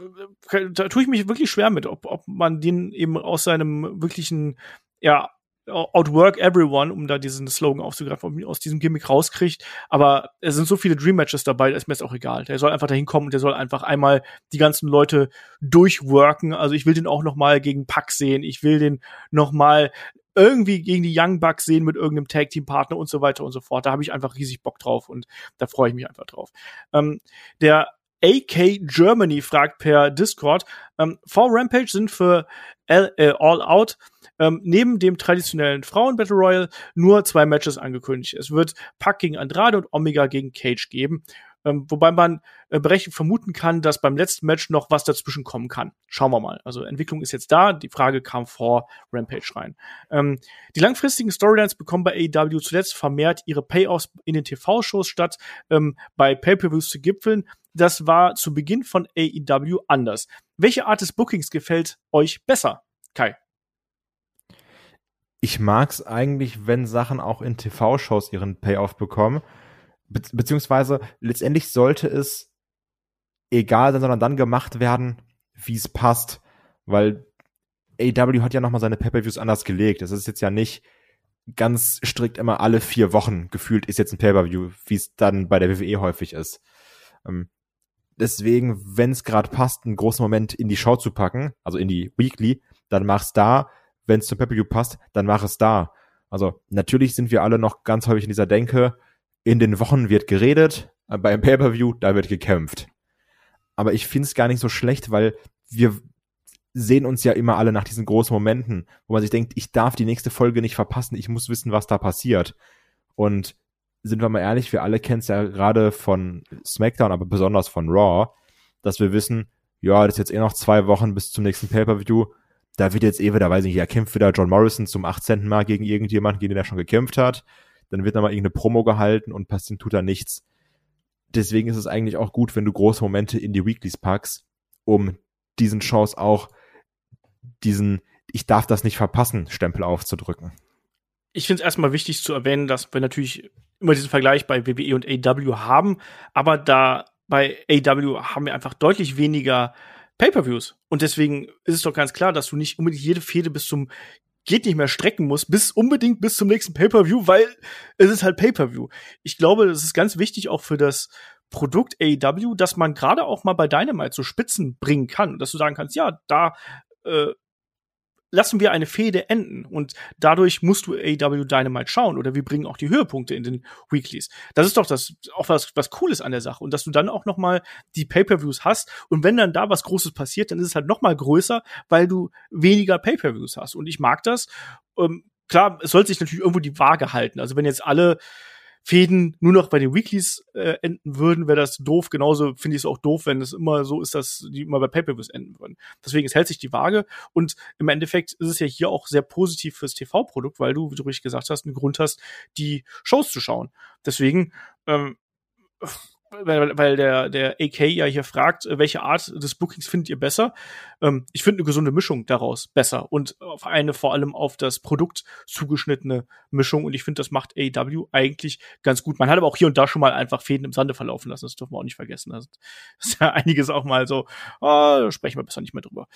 da tue ich mich wirklich schwer mit, ob, ob man den eben aus seinem wirklichen, ja, outwork everyone, um da diesen Slogan aufzugreifen, aus diesem Gimmick rauskriegt. Aber es sind so viele Dream Matches dabei, da ist mir jetzt auch egal. Der soll einfach dahin kommen und der soll einfach einmal die ganzen Leute durchworken. Also ich will den auch noch mal gegen Pack sehen. Ich will den noch mal irgendwie gegen die Young Bucks sehen mit irgendeinem Tag Team Partner und so weiter und so fort. Da habe ich einfach riesig Bock drauf und da freue ich mich einfach drauf. Ähm, der AK Germany fragt per Discord, ähm, vor Rampage sind für L äh, All Out ähm, neben dem traditionellen Frauen Battle Royal nur zwei Matches angekündigt. Es wird Pack gegen Andrade und Omega gegen Cage geben. Ähm, wobei man äh, berechtigt vermuten kann, dass beim letzten Match noch was dazwischen kommen kann. Schauen wir mal. Also Entwicklung ist jetzt da. Die Frage kam vor Rampage rein. Ähm, die langfristigen Storylines bekommen bei AEW zuletzt vermehrt ihre Payoffs in den TV-Shows statt ähm, bei Pay-per-Views zu gipfeln. Das war zu Beginn von AEW anders. Welche Art des Bookings gefällt euch besser, Kai? Ich mag's eigentlich, wenn Sachen auch in TV-Shows ihren Payoff bekommen. Be beziehungsweise letztendlich sollte es egal sein, sondern dann gemacht werden, wie es passt. Weil AW hat ja nochmal seine Pay-Per-Views anders gelegt. Es ist jetzt ja nicht ganz strikt immer alle vier Wochen gefühlt ist jetzt ein Pay-Per-View, wie es dann bei der WWE häufig ist. Ähm, deswegen, wenn es gerade passt, einen großen Moment in die Show zu packen, also in die Weekly, dann mach's da wenn es zum Pay-Per-View passt, dann mach es da. Also natürlich sind wir alle noch ganz häufig in dieser Denke, in den Wochen wird geredet, beim Pay-Per-View, da wird gekämpft. Aber ich finde es gar nicht so schlecht, weil wir sehen uns ja immer alle nach diesen großen Momenten, wo man sich denkt, ich darf die nächste Folge nicht verpassen, ich muss wissen, was da passiert. Und sind wir mal ehrlich, wir alle kennen es ja gerade von SmackDown, aber besonders von Raw, dass wir wissen, ja, das ist jetzt eh noch zwei Wochen bis zum nächsten Pay-Per-View da wird jetzt eh wieder, weiß ich nicht, er kämpft wieder John Morrison zum 18. Mal gegen irgendjemanden, gegen den er schon gekämpft hat. Dann wird nochmal irgendeine Promo gehalten und passiert tut da nichts. Deswegen ist es eigentlich auch gut, wenn du große Momente in die Weeklies packst, um diesen Shows auch diesen Ich darf das nicht verpassen Stempel aufzudrücken. Ich finde es erstmal wichtig zu erwähnen, dass wir natürlich immer diesen Vergleich bei WWE und AW haben, aber da bei AW haben wir einfach deutlich weniger Pay-per-Views. Und deswegen ist es doch ganz klar, dass du nicht unbedingt jede Fehde bis zum geht nicht mehr strecken musst, bis unbedingt bis zum nächsten Pay-per-View, weil es ist halt Pay-per-View. Ich glaube, das ist ganz wichtig auch für das Produkt AEW, dass man gerade auch mal bei Dynamite so Spitzen bringen kann, dass du sagen kannst, ja, da äh, lassen wir eine Fehde enden und dadurch musst du AW Dynamite schauen oder wir bringen auch die Höhepunkte in den Weeklies. Das ist doch das auch was was cooles an der Sache und dass du dann auch noch mal die Pay-per-Views hast und wenn dann da was großes passiert, dann ist es halt noch mal größer, weil du weniger Pay-per-Views hast und ich mag das. Ähm, klar, es sollte sich natürlich irgendwo die Waage halten. Also wenn jetzt alle Fäden nur noch bei den Weeklies äh, enden würden, wäre das doof. Genauso finde ich es auch doof, wenn es immer so ist, dass die immer bei Pay-Per-Views enden würden. Deswegen, es hält sich die Waage und im Endeffekt ist es ja hier auch sehr positiv fürs TV-Produkt, weil du, wie du richtig gesagt hast, einen Grund hast, die Shows zu schauen. Deswegen, ähm, weil, weil der, der AK ja hier fragt, äh, welche Art des Bookings findet ihr besser? Ähm, ich finde eine gesunde Mischung daraus besser und auf eine vor allem auf das Produkt zugeschnittene Mischung und ich finde, das macht AEW eigentlich ganz gut. Man hat aber auch hier und da schon mal einfach Fäden im Sande verlaufen lassen, das dürfen wir auch nicht vergessen. Das <laughs> ist ja einiges auch mal so, oh, sprechen wir besser nicht mehr drüber.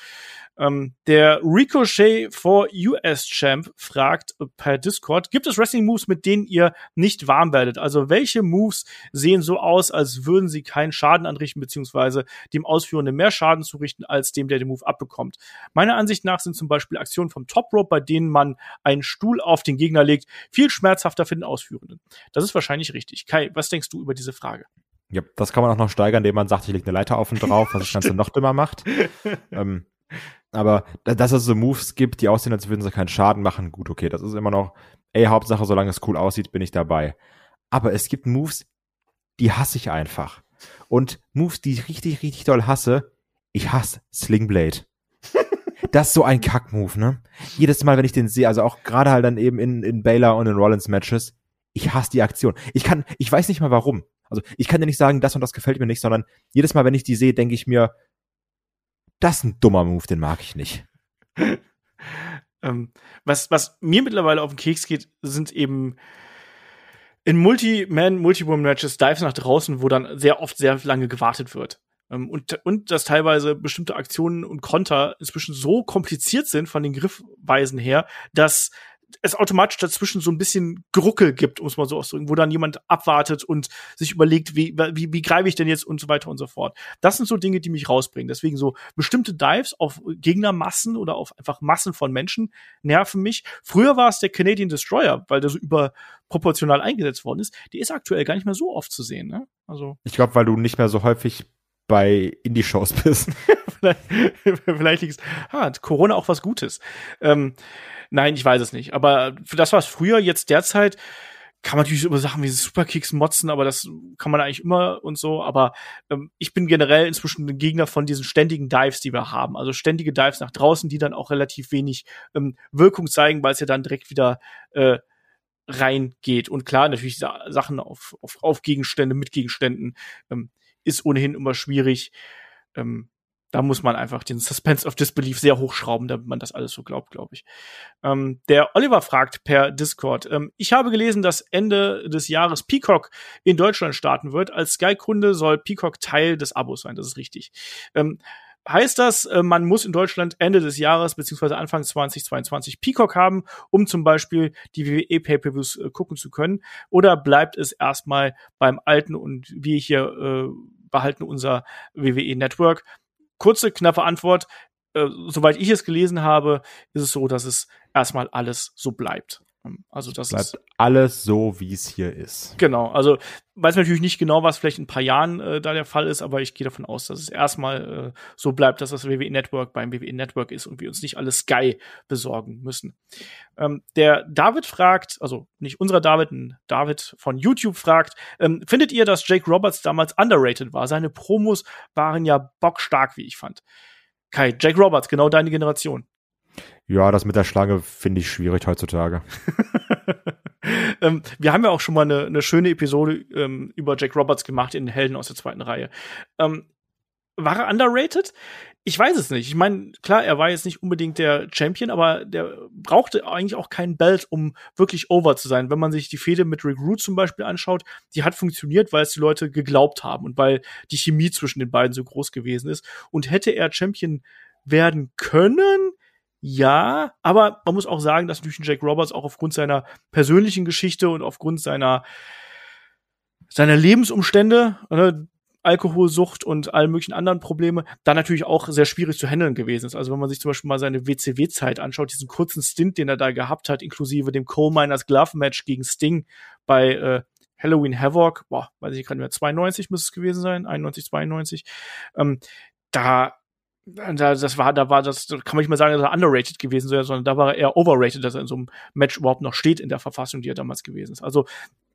Ähm, der Ricochet for US Champ fragt per Discord, gibt es Wrestling Moves, mit denen ihr nicht warm werdet? Also welche Moves sehen so aus, als würden sie keinen Schaden anrichten, beziehungsweise dem Ausführenden mehr Schaden zurichten, als dem, der den Move abbekommt. Meiner Ansicht nach sind zum Beispiel Aktionen vom Top Rope, bei denen man einen Stuhl auf den Gegner legt, viel schmerzhafter für den Ausführenden. Das ist wahrscheinlich richtig. Kai, was denkst du über diese Frage? Ja, das kann man auch noch steigern, indem man sagt, ich lege eine Leiter auf und drauf, was das <laughs> Ganze noch dümmer macht. ähm, aber dass es so Moves gibt, die aussehen, als würden sie keinen Schaden machen, gut, okay, das ist immer noch, ey, Hauptsache, solange es cool aussieht, bin ich dabei. Aber es gibt Moves, die hasse ich einfach. Und Moves, die ich richtig, richtig doll hasse, ich hasse Slingblade. <laughs> das ist so ein Kack-Move, ne? Jedes Mal, wenn ich den sehe, also auch gerade halt dann eben in, in Baylor und in Rollins Matches, ich hasse die Aktion. Ich kann, ich weiß nicht mal warum. Also ich kann dir nicht sagen, das und das gefällt mir nicht, sondern jedes Mal, wenn ich die sehe, denke ich mir, das ist ein dummer Move, den mag ich nicht. <laughs> ähm, was, was mir mittlerweile auf den Keks geht, sind eben in Multi-Man, Multi-Woman-Matches Dives nach draußen, wo dann sehr oft sehr lange gewartet wird. Ähm, und, und dass teilweise bestimmte Aktionen und Konter inzwischen so kompliziert sind von den Griffweisen her, dass es automatisch dazwischen so ein bisschen Gruckel gibt, um es mal so auszudrücken, wo dann jemand abwartet und sich überlegt, wie, wie, wie greife ich denn jetzt und so weiter und so fort. Das sind so Dinge, die mich rausbringen. Deswegen so bestimmte Dives auf Gegnermassen oder auf einfach Massen von Menschen nerven mich. Früher war es der Canadian Destroyer, weil der so überproportional eingesetzt worden ist. Die ist aktuell gar nicht mehr so oft zu sehen. Ne? Also ich glaube, weil du nicht mehr so häufig bei Indie-Shows bist. <laughs> vielleicht <laughs> vielleicht liegt ah, Corona auch was Gutes. Ähm, Nein, ich weiß es nicht. Aber für das, was früher jetzt derzeit kann man natürlich über Sachen wie Superkicks motzen, aber das kann man eigentlich immer und so. Aber ähm, ich bin generell inzwischen ein Gegner von diesen ständigen Dives, die wir haben. Also ständige Dives nach draußen, die dann auch relativ wenig ähm, Wirkung zeigen, weil es ja dann direkt wieder äh, reingeht. Und klar, natürlich Sachen auf, auf, auf Gegenstände, mit Gegenständen ähm, ist ohnehin immer schwierig. Ähm, da muss man einfach den Suspense of Disbelief sehr hochschrauben, damit man das alles so glaubt, glaube ich. Ähm, der Oliver fragt per Discord, ähm, ich habe gelesen, dass Ende des Jahres Peacock in Deutschland starten wird. Als Sky-Kunde soll Peacock Teil des Abos sein, das ist richtig. Ähm, heißt das, äh, man muss in Deutschland Ende des Jahres beziehungsweise Anfang 2022 Peacock haben, um zum Beispiel die WWE Pay-per-Views äh, gucken zu können? Oder bleibt es erstmal beim alten und wir hier äh, behalten unser WWE Network? Kurze, knappe Antwort. Äh, soweit ich es gelesen habe, ist es so, dass es erstmal alles so bleibt. Ähm, also das bleibt ist alles so, wie es hier ist. Genau. Also weiß natürlich nicht genau, was vielleicht in ein paar Jahren äh, da der Fall ist, aber ich gehe davon aus, dass es erstmal äh, so bleibt, dass das WWE Network beim WWE Network ist und wir uns nicht alles Sky besorgen müssen. Ähm, der David fragt, also nicht unserer David, ein David von YouTube fragt, ähm, findet ihr, dass Jake Roberts damals underrated war? Seine Promos waren ja bockstark, wie ich fand. Kai, Jake Roberts, genau deine Generation. Ja, das mit der Schlange finde ich schwierig heutzutage. <laughs> ähm, wir haben ja auch schon mal eine, eine schöne Episode ähm, über Jack Roberts gemacht in Helden aus der zweiten Reihe. Ähm, war er underrated? Ich weiß es nicht. Ich meine, klar, er war jetzt nicht unbedingt der Champion, aber der brauchte eigentlich auch keinen Belt, um wirklich over zu sein. Wenn man sich die Fehde mit Rick Root zum Beispiel anschaut, die hat funktioniert, weil es die Leute geglaubt haben und weil die Chemie zwischen den beiden so groß gewesen ist. Und hätte er Champion werden können, ja, aber man muss auch sagen, dass natürlich Jack Roberts auch aufgrund seiner persönlichen Geschichte und aufgrund seiner seiner Lebensumstände, ne, Alkoholsucht und allen möglichen anderen Probleme, da natürlich auch sehr schwierig zu handeln gewesen ist. Also wenn man sich zum Beispiel mal seine WCW-Zeit anschaut, diesen kurzen Stint, den er da gehabt hat, inklusive dem Coal Miners Glove Match gegen Sting bei äh, Halloween Havoc, boah, weiß ich gerade mehr, 92 müsste es gewesen sein, 91, 92, ähm, da das war, da war das, kann man nicht mal sagen, dass er underrated gewesen wäre, sondern da war er eher overrated, dass er in so einem Match überhaupt noch steht in der Verfassung, die er damals gewesen ist. Also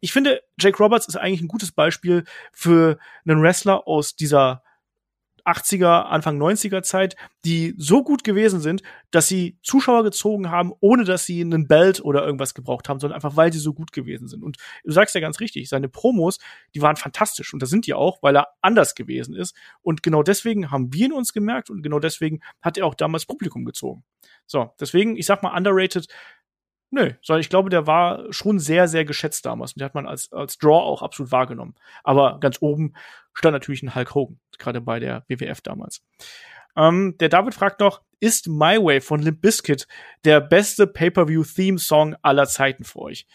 ich finde, Jake Roberts ist eigentlich ein gutes Beispiel für einen Wrestler aus dieser 80er, Anfang 90er Zeit, die so gut gewesen sind, dass sie Zuschauer gezogen haben, ohne dass sie einen Belt oder irgendwas gebraucht haben, sondern einfach, weil sie so gut gewesen sind. Und du sagst ja ganz richtig, seine Promos, die waren fantastisch. Und das sind die auch, weil er anders gewesen ist. Und genau deswegen haben wir ihn uns gemerkt und genau deswegen hat er auch damals Publikum gezogen. So, deswegen, ich sag mal, underrated Nö, sondern ich glaube, der war schon sehr, sehr geschätzt damals. Und der hat man als, als Draw auch absolut wahrgenommen. Aber ganz oben stand natürlich ein Hulk Hogan, gerade bei der WWF damals. Ähm, der David fragt noch, ist My Way von Limp Bizkit der beste Pay-Per-View-Theme-Song aller Zeiten für euch?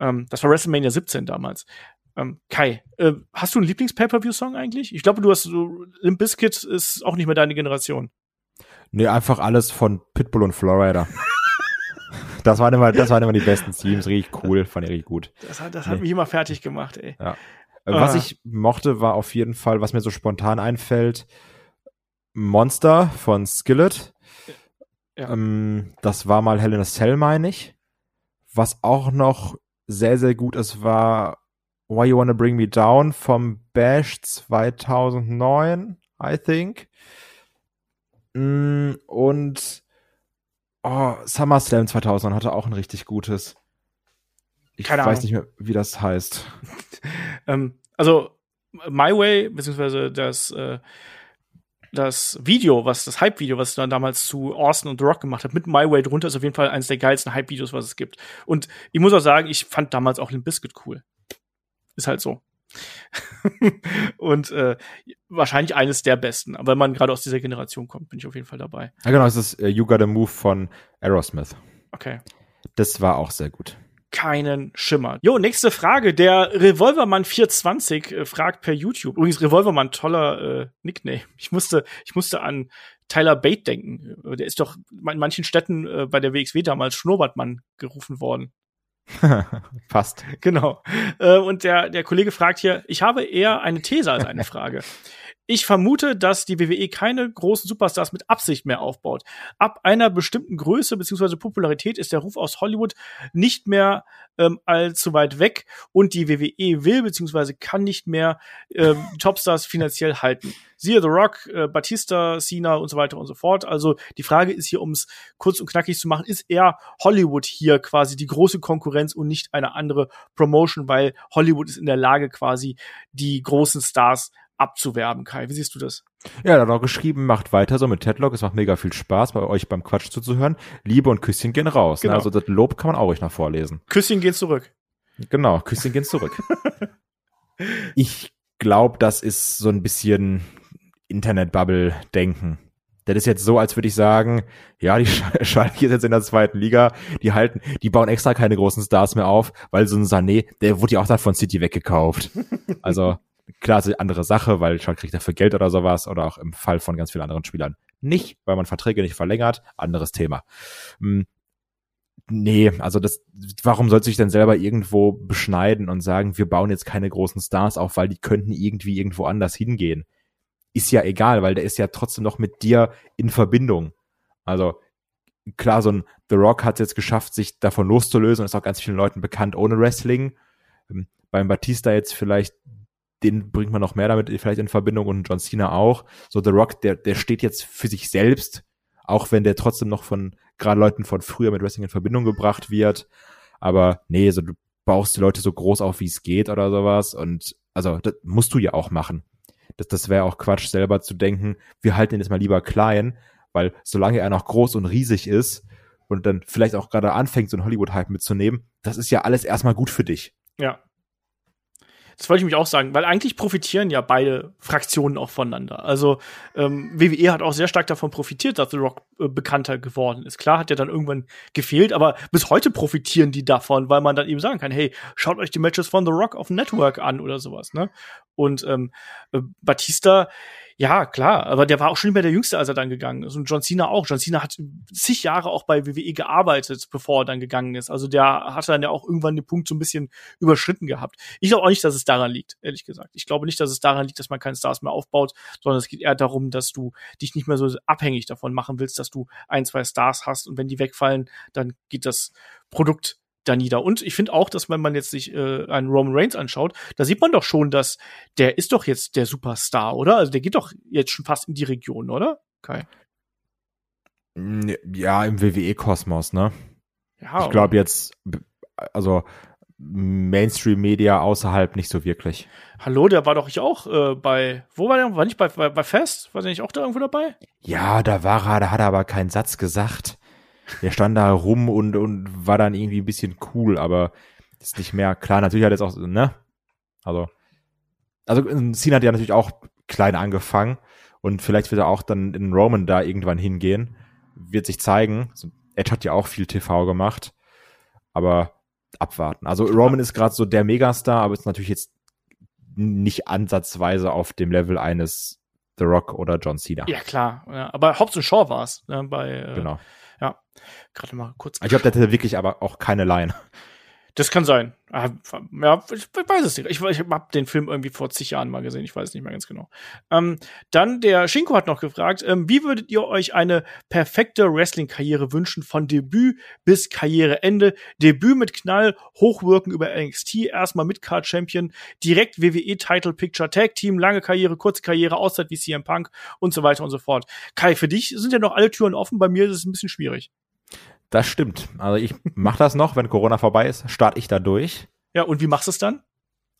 Ähm, das war WrestleMania 17 damals. Ähm, Kai, äh, hast du einen Lieblings-Pay-Per-View-Song eigentlich? Ich glaube, du hast so, Limp Bizkit ist auch nicht mehr deine Generation. Nee, einfach alles von Pitbull und Florida. <laughs> Das waren immer, das waren immer die besten Teams, richtig cool, fand ich richtig gut. Das hat, das hat nee. mich immer fertig gemacht, ey. Ja. Was ah. ich mochte, war auf jeden Fall, was mir so spontan einfällt, Monster von Skillet. Ja. Ähm, das war mal Hell in a Cell, meine ich. Was auch noch sehr, sehr gut ist, war Why You Wanna Bring Me Down vom Bash 2009, I think. Mm, und Oh, SummerSlam 2000 hatte auch ein richtig gutes. Ich Keine weiß Ahnung. nicht mehr, wie das heißt. <laughs> ähm, also, My Way, beziehungsweise das, äh, das Video, was das Hype-Video, was dann damals zu Austin und The Rock gemacht hat, mit My Way drunter, ist auf jeden Fall eines der geilsten Hype-Videos, was es gibt. Und ich muss auch sagen, ich fand damals auch Limp Bizkit cool. Ist halt so. <laughs> und äh, wahrscheinlich eines der besten. Aber wenn man gerade aus dieser Generation kommt, bin ich auf jeden Fall dabei. Ja, genau, es ist äh, You Gotta Move von Aerosmith. Okay. Das war auch sehr gut. Keinen Schimmer. Jo, nächste Frage. Der Revolvermann 420 äh, fragt per YouTube. Übrigens, Revolvermann, toller äh, Nickname. Ich musste, ich musste an Tyler Bate denken. Der ist doch in manchen Städten äh, bei der WXW damals Schnurrbartmann gerufen worden. <laughs> Passt. Genau. Äh, und der, der Kollege fragt hier, ich habe eher eine These als eine Frage. Ich vermute, dass die WWE keine großen Superstars mit Absicht mehr aufbaut. Ab einer bestimmten Größe bzw. Popularität ist der Ruf aus Hollywood nicht mehr ähm, allzu weit weg und die WWE will bzw. kann nicht mehr ähm, Topstars finanziell halten. Siehe The Rock, äh, Batista, Cena und so weiter und so fort. Also die Frage ist hier, um es kurz und knackig zu machen, ist eher Hollywood hier quasi die große Konkurrenz und nicht eine andere Promotion, weil Hollywood ist in der Lage quasi die großen Stars abzuwerben. Kai, wie siehst du das? Ja, da hat auch geschrieben, macht weiter so mit Tedlock. Es macht mega viel Spaß, bei euch beim Quatsch zuzuhören. Liebe und Küsschen gehen raus. Ne? Genau. Ne? Also das Lob kann man auch ruhig noch vorlesen. Küsschen gehen zurück. Genau, Küsschen gehen zurück. <laughs> ich glaube, das ist so ein bisschen Internet-Bubble-Denken. Das ist jetzt so, als würde ich sagen, ja, die <laughs> Schalke ist jetzt in der zweiten Liga, die halten, die bauen extra keine großen Stars mehr auf, weil so ein Sané, der wurde ja auch dann von City weggekauft. Also, klar, ist eine andere Sache, weil Schalke kriegt dafür Geld oder sowas, oder auch im Fall von ganz vielen anderen Spielern nicht, weil man Verträge nicht verlängert, anderes Thema. Hm, nee, also das, warum soll sich denn selber irgendwo beschneiden und sagen, wir bauen jetzt keine großen Stars auf, weil die könnten irgendwie irgendwo anders hingehen? ist ja egal, weil der ist ja trotzdem noch mit dir in Verbindung. Also klar, so ein The Rock hat es jetzt geschafft, sich davon loszulösen und ist auch ganz vielen Leuten bekannt ohne Wrestling. Ähm, beim Batista jetzt vielleicht, den bringt man noch mehr damit vielleicht in Verbindung und John Cena auch. So The Rock, der, der steht jetzt für sich selbst, auch wenn der trotzdem noch von gerade Leuten von früher mit Wrestling in Verbindung gebracht wird. Aber nee, so du baust die Leute so groß auf, wie es geht oder sowas. Und also das musst du ja auch machen das, das wäre auch Quatsch, selber zu denken, wir halten ihn jetzt mal lieber klein, weil solange er noch groß und riesig ist und dann vielleicht auch gerade anfängt, so einen Hollywood-Hype mitzunehmen, das ist ja alles erstmal gut für dich. Ja. Das wollte ich mich auch sagen, weil eigentlich profitieren ja beide Fraktionen auch voneinander. Also ähm, WWE hat auch sehr stark davon profitiert, dass The Rock äh, bekannter geworden ist. Klar hat er dann irgendwann gefehlt, aber bis heute profitieren die davon, weil man dann eben sagen kann, hey, schaut euch die Matches von The Rock auf Network an oder sowas. Ne? Und ähm, äh, Batista ja, klar, aber der war auch schon mehr der Jüngste, als er dann gegangen ist. Und John Cena auch. John Cena hat zig Jahre auch bei WWE gearbeitet, bevor er dann gegangen ist. Also der hatte dann ja auch irgendwann den Punkt so ein bisschen überschritten gehabt. Ich glaube auch nicht, dass es daran liegt, ehrlich gesagt. Ich glaube nicht, dass es daran liegt, dass man keine Stars mehr aufbaut, sondern es geht eher darum, dass du dich nicht mehr so abhängig davon machen willst, dass du ein, zwei Stars hast und wenn die wegfallen, dann geht das Produkt da nieder. Und ich finde auch, dass wenn man jetzt sich äh, einen Roman Reigns anschaut, da sieht man doch schon, dass der ist doch jetzt der Superstar, oder? Also der geht doch jetzt schon fast in die Region, oder? Kai. Ja, im WWE-Kosmos, ne? Ja, ich glaube jetzt, also Mainstream-Media außerhalb nicht so wirklich. Hallo, der war doch ich auch äh, bei, wo war der? War nicht bei, bei, bei Fest? War der nicht auch da irgendwo dabei? Ja, da war er, da hat er aber keinen Satz gesagt der stand da rum und, und war dann irgendwie ein bisschen cool, aber ist nicht mehr klar. Natürlich hat er jetzt auch, ne? Also, also Cena hat ja natürlich auch klein angefangen und vielleicht wird er auch dann in Roman da irgendwann hingehen. Wird sich zeigen. Also, Edge hat ja auch viel TV gemacht, aber abwarten. Also Roman ist gerade so der Megastar, aber ist natürlich jetzt nicht ansatzweise auf dem Level eines The Rock oder John Cena. Ja, klar. Ja, aber Hobbs und Shaw war es ne, bei äh, genau. Ja, gerade mal kurz. Ich glaube, der hatte wirklich aber auch keine Line. Das kann sein. Ah, ja, ich weiß es nicht. Ich, ich habe den Film irgendwie vor zig Jahren mal gesehen. Ich weiß es nicht mehr ganz genau. Ähm, dann der Shinko hat noch gefragt, ähm, wie würdet ihr euch eine perfekte Wrestling-Karriere wünschen von Debüt bis Karriereende? Debüt mit Knall, Hochwirken über NXT, erstmal mit Card Champion, direkt WWE Title Picture Tag Team, lange Karriere, kurze Karriere, Auszeit wie CM Punk und so weiter und so fort. Kai, für dich sind ja noch alle Türen offen. Bei mir ist es ein bisschen schwierig. Das stimmt. Also ich mache das noch, wenn Corona vorbei ist, starte ich da durch. Ja, und wie machst du es dann?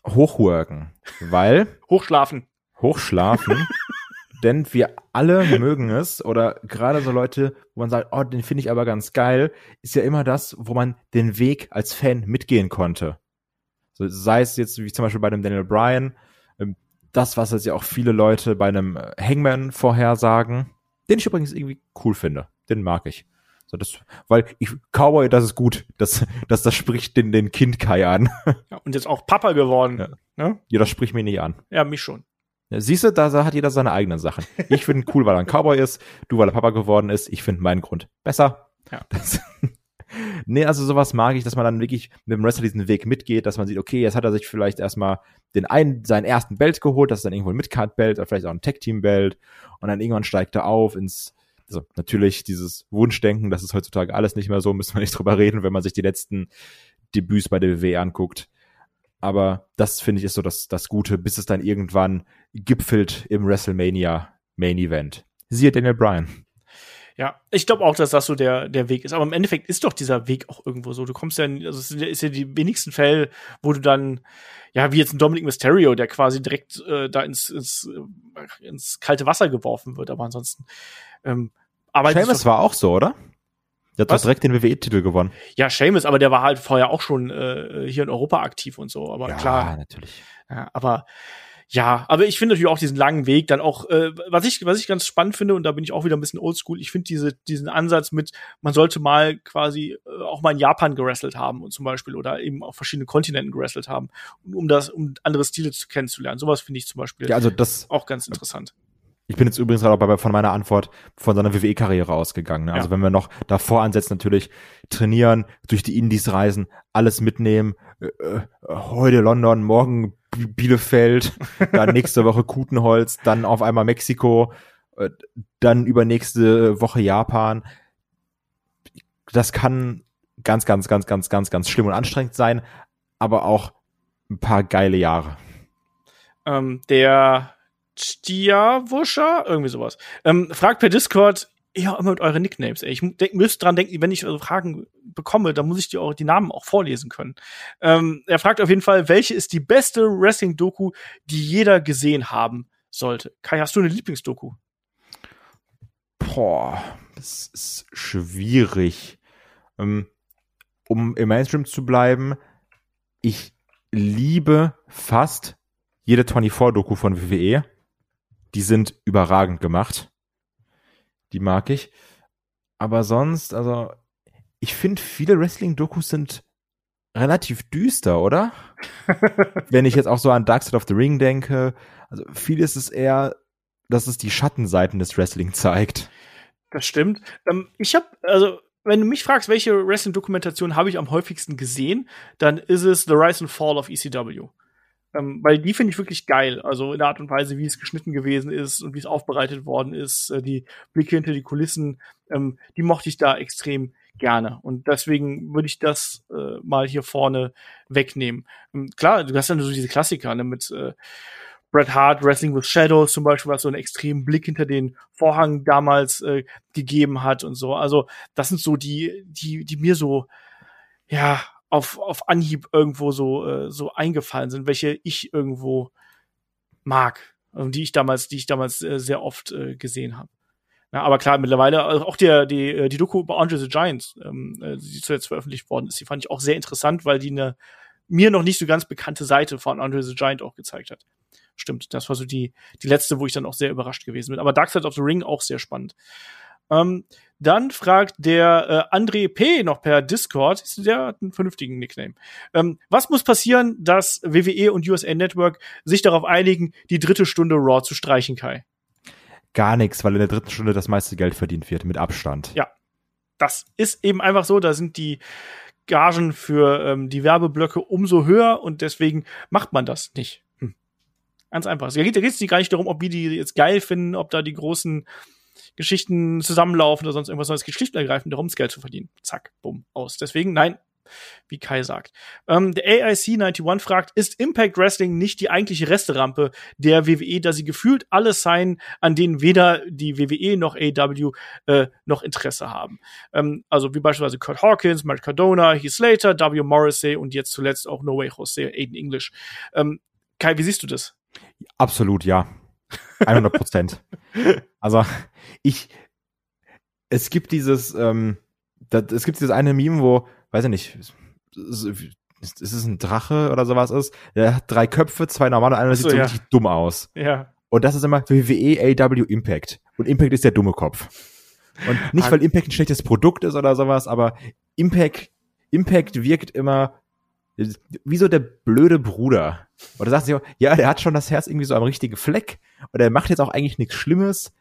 Hochworken, weil hochschlafen. Hochschlafen. <laughs> denn wir alle mögen es oder gerade so Leute, wo man sagt, oh, den finde ich aber ganz geil, ist ja immer das, wo man den Weg als Fan mitgehen konnte. So, sei es jetzt wie zum Beispiel bei dem Daniel Bryan, ähm, das, was jetzt ja auch viele Leute bei einem Hangman vorhersagen, den ich übrigens irgendwie cool finde. Den mag ich. So, das, weil ich, Cowboy, das ist gut. Das, das, das spricht den, den Kind Kai an. <laughs> Ja, und jetzt auch Papa geworden. Ja. Ne? ja, das spricht mich nicht an. Ja, mich schon. Siehst du, da hat jeder seine eigenen Sachen. Ich finde cool, weil er ein Cowboy ist, du, weil er Papa geworden ist. Ich finde meinen Grund besser. Ja. <laughs> Das, Nee, also sowas mag ich, dass man dann wirklich mit dem Wrestler diesen Weg mitgeht, dass man sieht, okay, jetzt hat er sich vielleicht erstmal den einen, seinen ersten Belt geholt, das ist dann irgendwo ein Midcard-Belt oder vielleicht auch ein Tag-Team-Belt und dann irgendwann steigt er auf ins, also natürlich dieses Wunschdenken, das ist heutzutage alles nicht mehr so, <laughs> müssen wir nicht drüber reden, wenn man sich die letzten Debüts bei der WWE anguckt. Aber das finde ich ist so das, das Gute, bis es dann irgendwann gipfelt im WrestleMania Main Event. Siehe Daniel Bryan. Ja, ich glaube auch, dass das so der, der Weg ist. Aber im Endeffekt ist doch dieser Weg auch irgendwo so. Du kommst ja, also es ist ja die wenigsten Fälle, wo du dann, ja, wie jetzt ein Dominic Mysterio, der quasi direkt äh, da ins, ins, ins kalte Wasser geworfen wird. Aber ansonsten, ähm, aber Seamus war auch so, oder? Der hat Was? direkt den WWE-Titel gewonnen. Ja, Seamus, aber der war halt vorher auch schon äh, hier in Europa aktiv und so. Aber ja, klar. natürlich. Ja, aber ja, aber ich finde natürlich auch diesen langen Weg dann auch, äh, was ich, was ich ganz spannend finde, und da bin ich auch wieder ein bisschen oldschool, ich finde diese, diesen Ansatz mit, man sollte mal quasi äh, auch mal in Japan gerestelt haben und zum Beispiel oder eben auf verschiedenen Kontinenten gerestelt haben, um das, um andere Stile zu kennenzulernen. Sowas finde ich zum Beispiel ja, also das, auch ganz interessant. Ich bin jetzt übrigens auch bei, von meiner Antwort von seiner WWE-Karriere ausgegangen. Ne? Also ja. wenn wir noch davor ansetzen, natürlich trainieren, durch die Indies reisen, alles mitnehmen, äh, äh heute London, morgen Bielefeld, <laughs> dann nächste Woche Kutenholz, dann auf einmal Mexiko, äh, dann übernächste Woche Japan. Das kann ganz, ganz, ganz, ganz, ganz, ganz schlimm und anstrengend sein, aber auch ein paar geile Jahre. Ähm, der Stiawuscher, irgendwie sowas. Ähm, fragt per Discord, ja, immer mit euren Nicknames. Ey. Ich denk, müsst dran denken, wenn ich Fragen bekomme, dann muss ich die, auch, die Namen auch vorlesen können. Ähm, er fragt auf jeden Fall, welche ist die beste Wrestling-Doku, die jeder gesehen haben sollte? Kai, hast du eine Lieblingsdoku? Boah, das ist schwierig. Ähm, um im Mainstream zu bleiben, ich liebe fast jede 24-Doku von WWE die sind überragend gemacht. Die mag ich. Aber sonst, also, ich finde, viele Wrestling-Dokus sind relativ düster, oder? <laughs> Wenn ich jetzt auch so an Dark Side of the Ring denke, also viel ist es eher, dass es die Schattenseiten des Wrestling zeigt. Das stimmt. Ähm, ich habe, also, wenn du mich fragst, welche Wrestling-Dokumentation habe ich am häufigsten gesehen, dann ist es The Rise and Fall of ECW. Ähm, weil die finde ich wirklich geil. Also in der Art und Weise, wie es geschnitten gewesen ist und wie es aufbereitet worden ist, äh, die Blicke hinter die Kulissen, ähm, die mochte ich da extrem gerne. Und deswegen würde ich das äh, mal hier vorne wegnehmen. Ähm, klar, du hast dann so diese Klassiker ne, mit äh, Bret Hart, Wrestling with Shadows zum Beispiel, was so einen extremen Blick hinter den Vorhang damals äh, gegeben hat und so. Also das sind so die, die, die mir so ja auf, auf Anhieb irgendwo so, äh, so eingefallen sind, welche ich irgendwo mag, die ich damals, die ich damals äh, sehr oft äh, gesehen habe. Ja, aber klar, mittlerweile also auch der, die, äh, die Doku über Andre the Giant, ähm, äh, die zuletzt veröffentlicht worden ist, die fand ich auch sehr interessant, weil die eine mir noch nicht so ganz bekannte Seite von Andre the Giant auch gezeigt hat. Stimmt, das war so die, die letzte, wo ich dann auch sehr überrascht gewesen bin. Aber Dark Side of the Ring auch sehr spannend. Ähm, dann fragt der äh, André P. noch per Discord, der hat einen vernünftigen Nickname. Ähm, was muss passieren, dass WWE und USA Network sich darauf einigen, die dritte Stunde Raw zu streichen, Kai? Gar nichts, weil in der dritten Stunde das meiste Geld verdient wird, mit Abstand. Ja. Das ist eben einfach so, da sind die Gagen für ähm, die Werbeblöcke umso höher und deswegen macht man das nicht. Hm. Ganz einfach. Es geht, geht gar nicht darum, ob wir die jetzt geil finden, ob da die großen Geschichten zusammenlaufen oder sonst irgendwas, sondern es geht schlicht und ergreifend darum, das Geld zu verdienen. Zack, bumm, aus. Deswegen, nein, wie Kai sagt. Ähm, der AIC91 fragt, ist Impact Wrestling nicht die eigentliche Resterampe der WWE, da sie gefühlt alles sein, an denen weder die WWE noch AW äh, noch Interesse haben? Ähm, also wie beispielsweise Kurt Hawkins, Mark Cardona, Heath Slater, W. Morrissey und jetzt zuletzt auch No Way Jose, Aiden English. Ähm, Kai, wie siehst du das? Absolut, ja. 100 Prozent. <laughs> also <laughs> ich, es gibt dieses, ähm, das, es gibt dieses eine Meme, wo, weiß ich nicht, ist es ein Drache oder sowas ist, der hat drei Köpfe, zwei normale, einer so, sieht so ja. richtig dumm aus. Ja. Und das ist immer WWE AW Impact. Und Impact ist der dumme Kopf. Und nicht, weil Impact ein schlechtes Produkt ist oder sowas, aber Impact, Impact wirkt immer wie so der blöde Bruder. Oder sagt sich, ja, der hat schon das Herz irgendwie so am richtigen Fleck und er macht jetzt auch eigentlich nichts Schlimmes,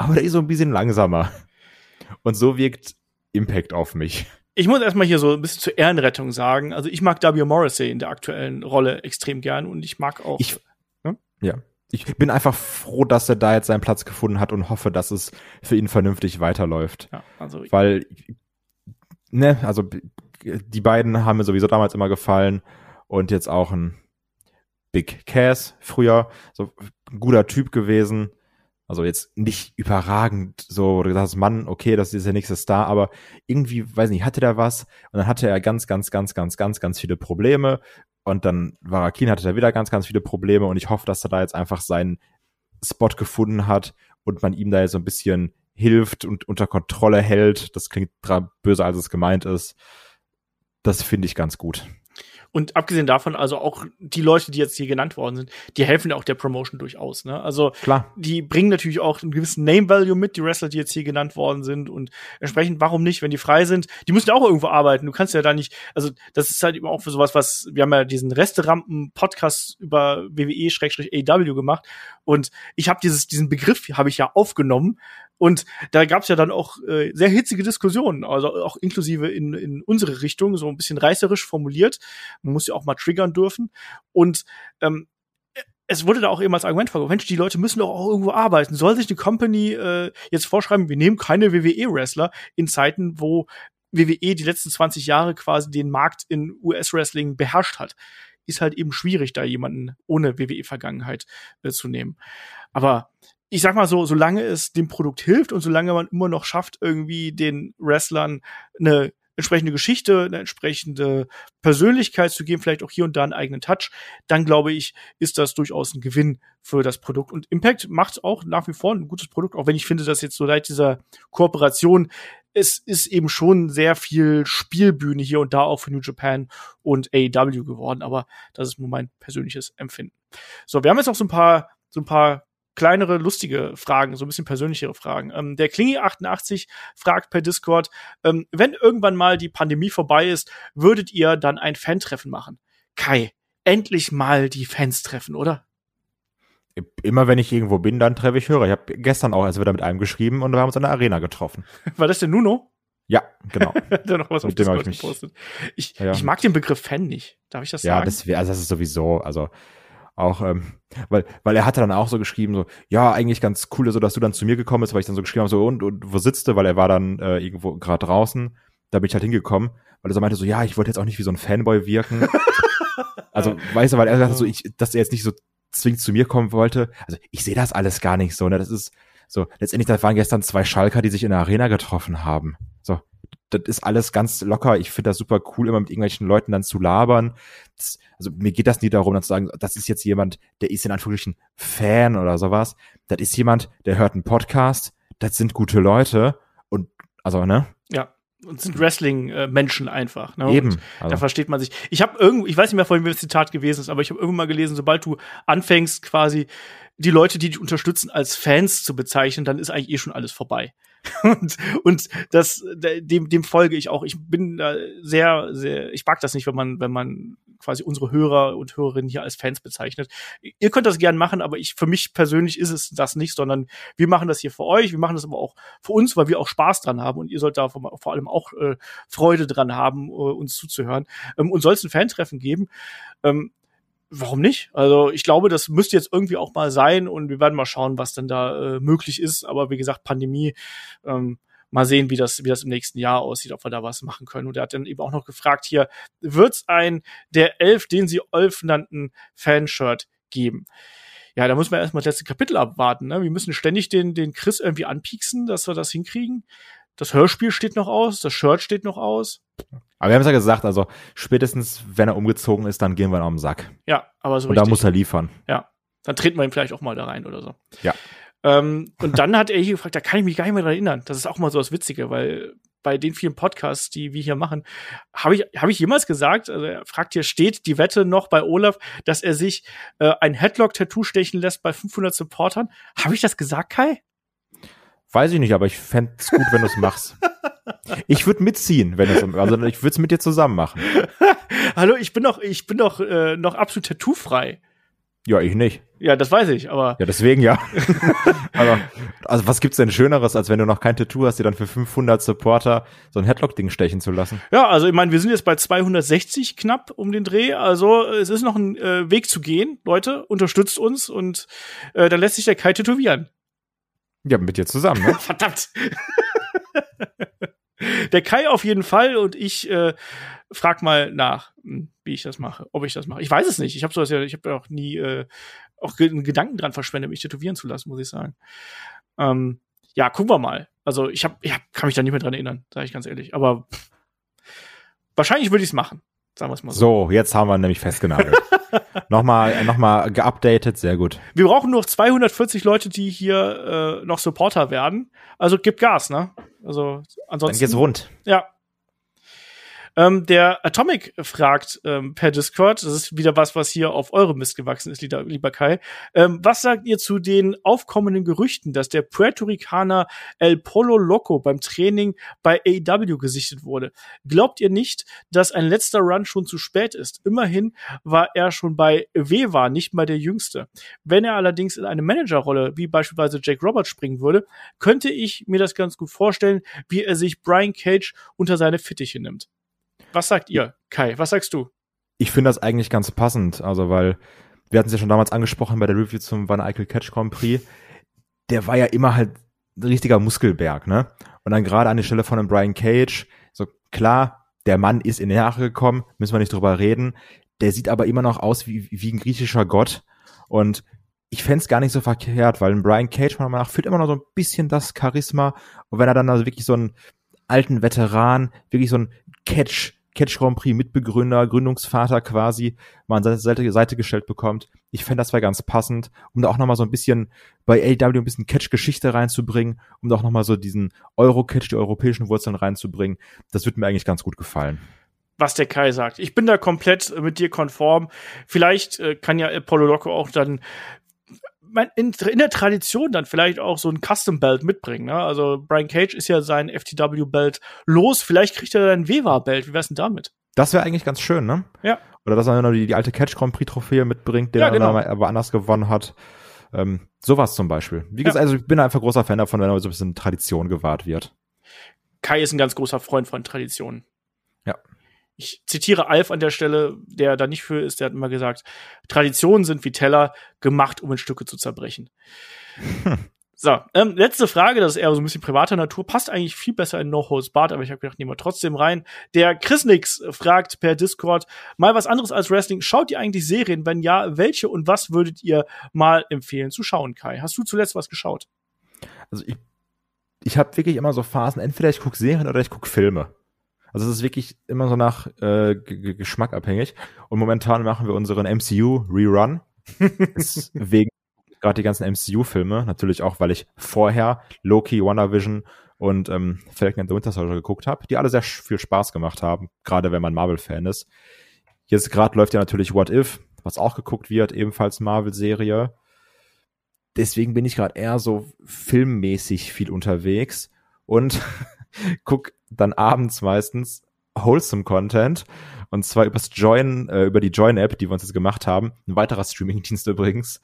aber der ist so ein bisschen langsamer. Und so wirkt Impact auf mich. ich muss erstmal hier so ein bisschen zur Ehrenrettung sagen. Also ich mag W. Morrissey in der aktuellen Rolle extrem gern und ich mag auch. Ich, ne? Ja. Ich bin einfach froh, dass er da jetzt seinen Platz gefunden hat und hoffe, dass es für ihn vernünftig weiterläuft. Ja, also Weil, ne, also die beiden haben mir sowieso damals immer gefallen und jetzt auch ein Big Cass früher, so ein guter Typ gewesen. Also jetzt nicht überragend, so, wo du gesagt hast, Mann, okay, das ist der nächste Star, aber irgendwie, weiß nicht, hatte der was und dann hatte er ganz, ganz, ganz, ganz, ganz, ganz viele Probleme und dann Varakin hatte er wieder ganz, ganz viele Probleme und ich hoffe, dass er da jetzt einfach seinen Spot gefunden hat und man ihm da jetzt so ein bisschen hilft und unter Kontrolle hält. Das klingt böser, als es gemeint ist. Das finde ich ganz gut. Und abgesehen davon, also auch die Leute, die jetzt hier genannt worden sind, die helfen ja auch der Promotion durchaus. Ne? Also Klar. die bringen natürlich auch einen gewissen Name-Value mit, die Wrestler, die jetzt hier genannt worden sind. Und entsprechend, warum nicht, wenn die frei sind? Die müssen ja auch irgendwo arbeiten. Du kannst ja da nicht, also das ist halt eben auch für sowas, was, wir haben ja diesen Resterampen-Podcast über WWE-AW gemacht. Und ich habe dieses, diesen Begriff habe ich ja aufgenommen, und da gab es ja dann auch äh, sehr hitzige Diskussionen, also auch inklusive in, in unsere Richtung, so ein bisschen reißerisch formuliert. Man muss ja auch mal triggern dürfen. Und ähm, es wurde da auch eben als Argument vorgebracht, Mensch, die Leute müssen doch auch irgendwo arbeiten. Soll sich eine Company äh, jetzt vorschreiben, wir nehmen keine WWE-Wrestler in Zeiten, wo WWE die letzten 20 Jahre quasi den Markt in US-Wrestling beherrscht hat? Ist halt eben schwierig, da jemanden ohne WWE-Vergangenheit äh, zu nehmen. Aber ich sag mal so, solange es dem Produkt hilft und solange man immer noch schafft, irgendwie den Wrestlern eine entsprechende Geschichte, eine entsprechende Persönlichkeit zu geben, vielleicht auch hier und da einen eigenen Touch, dann glaube ich, ist das durchaus ein Gewinn für das Produkt. Und Impact macht auch nach wie vor ein gutes Produkt, auch wenn ich finde, dass jetzt so seit dieser Kooperation es ist eben schon sehr viel Spielbühne hier und da auch für New Japan und AEW geworden, aber das ist nur mein persönliches Empfinden. So, wir haben jetzt noch so ein paar so ein paar kleinere, lustige Fragen, so ein bisschen persönlichere Fragen. Ähm, der Klingi88 fragt per Discord, ähm, wenn irgendwann mal die Pandemie vorbei ist, würdet ihr dann ein Fan-Treffen machen? Kai, endlich mal die Fans treffen, oder? Immer wenn ich irgendwo bin, dann treffe ich Hörer. Ich habe gestern auch erst wieder mit einem geschrieben und wir haben uns in der Arena getroffen. <laughs> War das der Nuno? Ja, genau. <laughs> der noch was mit auf dem ich mich, gepostet. Ich, ja. ich mag den Begriff Fan nicht. Darf ich das ja, sagen? Ja, das, also das ist sowieso, also auch, ähm, weil, weil er hatte dann auch so geschrieben, so, ja, eigentlich ganz cool, so dass du dann zu mir gekommen bist, weil ich dann so geschrieben habe, so, und, und wo sitzt du? Weil er war dann äh, irgendwo gerade draußen. Da bin ich halt hingekommen, weil er so meinte, so, ja, ich wollte jetzt auch nicht wie so ein Fanboy wirken. <laughs> also, weißt du, weil er sagte so, ich, dass er jetzt nicht so zwingend zu mir kommen wollte. Also, ich sehe das alles gar nicht so, ne? Das ist so, letztendlich, das waren gestern zwei Schalker, die sich in der Arena getroffen haben. So, das ist alles ganz locker. Ich finde das super cool, immer mit irgendwelchen Leuten dann zu labern. Also mir geht das nie darum, dann zu sagen, das ist jetzt jemand, der ist in Anführungsstrichen Fan oder sowas. Das ist jemand, der hört einen Podcast. Das sind gute Leute und also ne. Ja. Und sind Wrestling-Menschen einfach. Ne? Eben. Also. Da versteht man sich. Ich habe irgendwo, ich weiß nicht mehr, vorhin, wie das Zitat gewesen ist, aber ich habe irgendwann mal gelesen, sobald du anfängst, quasi die Leute, die dich unterstützen, als Fans zu bezeichnen, dann ist eigentlich eh schon alles vorbei. <laughs> und, und das, dem, dem folge ich auch. Ich bin da sehr, sehr, ich mag das nicht, wenn man, wenn man quasi unsere Hörer und Hörerinnen hier als Fans bezeichnet. Ihr könnt das gern machen, aber ich, für mich persönlich ist es das nicht, sondern wir machen das hier für euch, wir machen das aber auch für uns, weil wir auch Spaß dran haben und ihr sollt da vor, allem auch äh, Freude dran haben, äh, uns zuzuhören. Ähm, und soll es ein Fantreffen geben, ähm, warum nicht? Also ich glaube, das müsste jetzt irgendwie auch mal sein und wir werden mal schauen, was dann da äh, möglich ist. Aber wie gesagt, Pandemie, ähm, mal sehen, wie das, wie das im nächsten Jahr aussieht, ob wir da was machen können. Und er hat dann eben auch noch gefragt hier, wird's ein der elf, den sie Olf nannten, Fanshirt geben? Ja, da müssen wir erstmal das letzte Kapitel abwarten. Ne? Wir müssen ständig den, den Chris irgendwie anpieksen, dass wir das hinkriegen. Das Hörspiel steht noch aus, das Shirt steht noch aus. Aber wir haben es ja gesagt, also spätestens, wenn er umgezogen ist, dann gehen wir ihn auf den Sack. Ja, aber so Und richtig. da muss er liefern. Ja, dann treten wir ihn vielleicht auch mal da rein oder so. Ja. Ähm, und dann hat er hier gefragt, da kann ich mich gar nicht mehr dran erinnern. Das ist auch mal so das Witzige, weil bei den vielen Podcasts, die wir hier machen, habe ich, hab ich jemals gesagt, also er fragt hier, steht die Wette noch bei Olaf, dass er sich äh, ein Headlock-Tattoo stechen lässt bei 500 Supportern? Habe ich das gesagt, Kai? Weiß ich nicht, aber ich fände es gut, wenn du es machst. Ich würde mitziehen, wenn es, also ich würde es mit dir zusammen machen. <laughs> Hallo, ich bin doch, ich bin doch äh, noch absolut tattoofrei. Ja, ich nicht. Ja, das weiß ich, aber. Ja, deswegen ja. <laughs> aber, also was gibt's denn Schöneres, als wenn du noch kein Tattoo hast, dir dann für 500 Supporter so ein Headlock-Ding stechen zu lassen? Ja, also ich meine, wir sind jetzt bei 260 knapp um den Dreh, also es ist noch ein äh, Weg zu gehen. Leute, unterstützt uns und äh, dann lässt sich der Kai tätowieren. Ja, mit dir zusammen, ne? <laughs> Verdammt. der Kai auf jeden Fall und ich äh, frag mal nach, hm, wie ich das mache, ob ich das mache. Ich weiß es nicht. Ich habe sowas ja, ich habe ja auch nie äh, auch einen Gedanken dran verschwendet, mich tätowieren zu lassen, muss ich sagen. Ähm, ja, gucken wir mal. Also ich habe, ich kann mich da nicht mehr dran erinnern, sage ich ganz ehrlich. Aber pff, wahrscheinlich würde ich es machen. Sagen wir es mal so. So, jetzt haben wir nämlich festgenagelt. <laughs> nochmal, nochmal geupdatet, sehr gut. Wir brauchen nur 240 Leute, die hier äh, noch Supporter werden. Also gib Gas, ne? Also ansonsten. Dann geht's rund. Ja, ähm, der Atomic fragt ähm, per Discord, das ist wieder was, was hier auf eure Mist gewachsen ist, lieber, lieber Kai. Ähm, was sagt ihr zu den aufkommenden Gerüchten, dass der Puerto Ricaner El Polo Loco beim Training bei AEW gesichtet wurde? Glaubt ihr nicht, dass ein letzter Run schon zu spät ist? Immerhin war er schon bei Weva nicht mal der Jüngste. Wenn er allerdings in eine Managerrolle wie beispielsweise Jake Roberts springen würde, könnte ich mir das ganz gut vorstellen, wie er sich Brian Cage unter seine Fittiche nimmt. Was sagt ihr, Kai? Was sagst du? Ich finde das eigentlich ganz passend, also weil wir hatten es ja schon damals angesprochen bei der Review zum Van Eyck Catch Grand Prix. Der war ja immer halt ein richtiger Muskelberg, ne? Und dann gerade an die Stelle von einem Brian Cage, so klar, der Mann ist in die Jahre gekommen, müssen wir nicht drüber reden. Der sieht aber immer noch aus wie, wie ein griechischer Gott. Und ich fände gar nicht so verkehrt, weil ein Brian Cage meiner Meinung nach führt immer noch so ein bisschen das Charisma. Und wenn er dann also wirklich so einen alten Veteran, wirklich so ein Catch, Catch Grand Prix Mitbegründer, Gründungsvater quasi mal an seine Seite, Seite gestellt bekommt. Ich fände das wäre ganz passend, um da auch nochmal so ein bisschen bei AW ein bisschen Catch-Geschichte reinzubringen, um da auch nochmal so diesen Euro-Catch, die europäischen Wurzeln reinzubringen. Das würde mir eigentlich ganz gut gefallen was der Kai sagt. Ich bin da komplett mit dir konform. Vielleicht äh, kann ja Apollo Loco auch dann in, in, der Tradition dann vielleicht auch so ein Custom Belt mitbringen. Ne? Also Brian Cage ist ja sein FTW Belt los. Vielleicht kriegt er dann Wewa Belt. Wie wär's denn damit? Das wäre eigentlich ganz schön, ne? Ja. Oder dass er noch die, die alte Catch Grand Prix Trophäe mitbringt, der ja, genau. er aber anders gewonnen hat. Ähm, sowas zum Beispiel. Wie gesagt, ja. also ich bin einfach großer Fan davon, wenn so ein bisschen Tradition gewahrt wird. Kai ist ein ganz großer Freund von Traditionen. Ja ich zitiere Alf an der Stelle, der da nicht für ist, der hat immer gesagt, Traditionen sind wie Teller, gemacht, um in Stücke zu zerbrechen. Hm. <laughs> So, ähm, letzte Frage, das ist eher so ein bisschen privater Natur, passt eigentlich viel besser in No Holds Barred, aber ich habe gedacht, nehmen wir trotzdem rein. Der Chris Nix fragt per Discord, mal was anderes als Wrestling, schaut ihr eigentlich Serien? Wenn ja, welche und was würdet ihr mal empfehlen zu schauen, Kai? Hast du zuletzt was geschaut? Also ich, ich habe wirklich immer so Phasen, entweder ich gucke Serien oder ich gucke Filme. Also es ist wirklich immer so nach äh, Geschmack abhängig. Und momentan machen wir unseren MCU-Rerun. <laughs> wegen gerade die ganzen MCU-Filme. Natürlich auch, weil ich vorher Loki, WandaVision und ähm, Falcon and the Winter Soldier geguckt habe, die alle sehr viel Spaß gemacht haben, gerade wenn man Marvel-Fan ist. Jetzt gerade läuft ja natürlich What If, was auch geguckt wird, ebenfalls Marvel-Serie. Deswegen bin ich gerade eher so filmmäßig viel unterwegs und <laughs> guck dann abends meistens wholesome Content und zwar übers Join, äh, über die Join-App, die wir uns jetzt gemacht haben. Ein weiterer Streaming-Dienst <laughs> übrigens,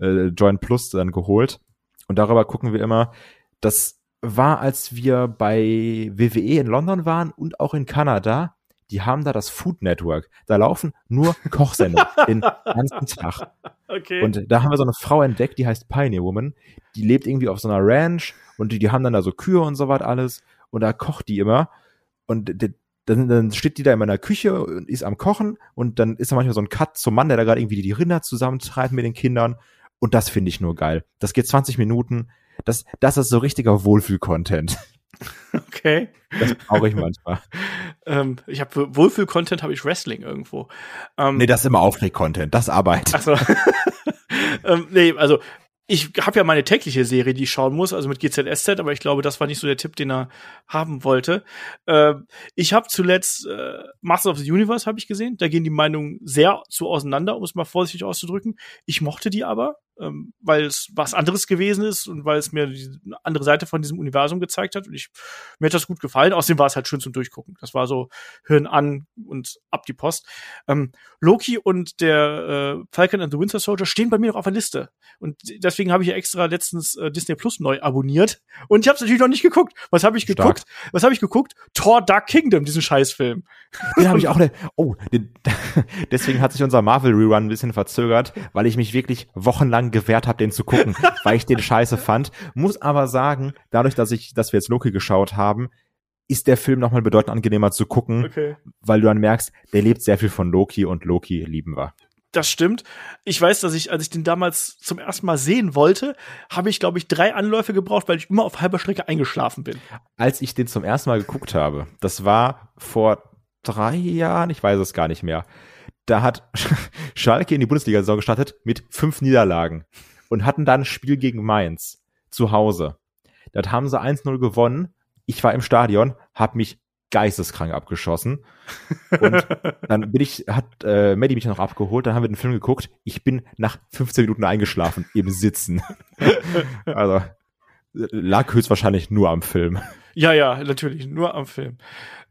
äh, Join Plus dann geholt. Und darüber gucken wir immer. Das war, als wir bei WWE in London waren und auch in Kanada. Die haben da das Food Network. Da laufen nur <laughs> Kochsendungen den ganzen Tag. Okay. Und da haben wir so eine Frau entdeckt, die heißt Pioneer Woman. Die lebt irgendwie auf so einer Ranch und die, die haben dann da so Kühe und so was alles und da kocht die immer und dann, dann steht die da in meiner Küche und ist am Kochen und dann ist da manchmal so ein Cut zum Mann, der da gerade irgendwie die Rinder zusammentreibt mit den Kindern und das finde ich nur geil. Das geht 20 Minuten. Das, das ist so richtiger Wohlfühl-Content. Okay. Das brauche ich manchmal. <laughs> ähm, ich habe Wohlfühl-Content habe ich Wrestling irgendwo. Ähm, nee, das ist immer Aufreg-Content, das Arbeit. Ach so. <laughs> ähm, nee, also ich habe ja meine tägliche Serie, die ich schauen muss, also mit GZSZ, aber ich glaube, das war nicht so der Tipp, den er haben wollte. Äh, ich habe zuletzt äh, Masters of the Universe habe ich gesehen. Da gehen die Meinungen sehr zu auseinander, um es mal vorsichtig auszudrücken. Ich mochte die aber. Ähm, weil es was anderes gewesen ist und weil es mir die andere Seite von diesem Universum gezeigt hat. Und ich, mir hat das gut gefallen. Außerdem war es halt schön zum Durchgucken. Das war so Hirn an und ab die Post. Ähm, Loki und der äh, Falcon and the Winter Soldier stehen bei mir noch auf der Liste. Und deswegen habe ich ja extra letztens äh, Disney Plus neu abonniert. Und ich habe es natürlich noch nicht geguckt. Was habe ich geguckt? Stark. Was habe ich geguckt? Thor Dark Kingdom, diesen Scheißfilm. Den habe ich auch. <laughs> Ne, oh, den, <laughs> deswegen hat sich unser Marvel Rerun ein bisschen verzögert, weil ich mich wirklich wochenlang gewehrt habe, den zu gucken, <laughs> weil ich den Scheiße fand. Muss aber sagen, dadurch, dass ich, dass wir jetzt Loki geschaut haben, ist der Film nochmal bedeutend angenehmer zu gucken, okay. weil du dann merkst, der lebt sehr viel von Loki und Loki lieben wir. Das stimmt. Ich weiß, dass ich, als ich den damals zum ersten Mal sehen wollte, habe ich, glaube ich, drei Anläufe gebraucht, weil ich immer auf halber Strecke eingeschlafen bin. Als ich den zum ersten Mal geguckt habe, das war vor drei Jahren, ich weiß es gar nicht mehr. Da hat <laughs> Schalke in die Bundesliga-Saison gestartet mit fünf Niederlagen und hatten dann ein Spiel gegen Mainz zu Hause. Dort haben sie 1-0 gewonnen. Ich war im Stadion, habe mich geisteskrank abgeschossen. Und <laughs> dann bin ich, hat äh, Maddie mich noch abgeholt, dann haben wir den Film geguckt. Ich bin nach 15 Minuten eingeschlafen im Sitzen. <laughs> also lag höchstwahrscheinlich nur am Film. <laughs> Ja, ja, natürlich, nur am Film.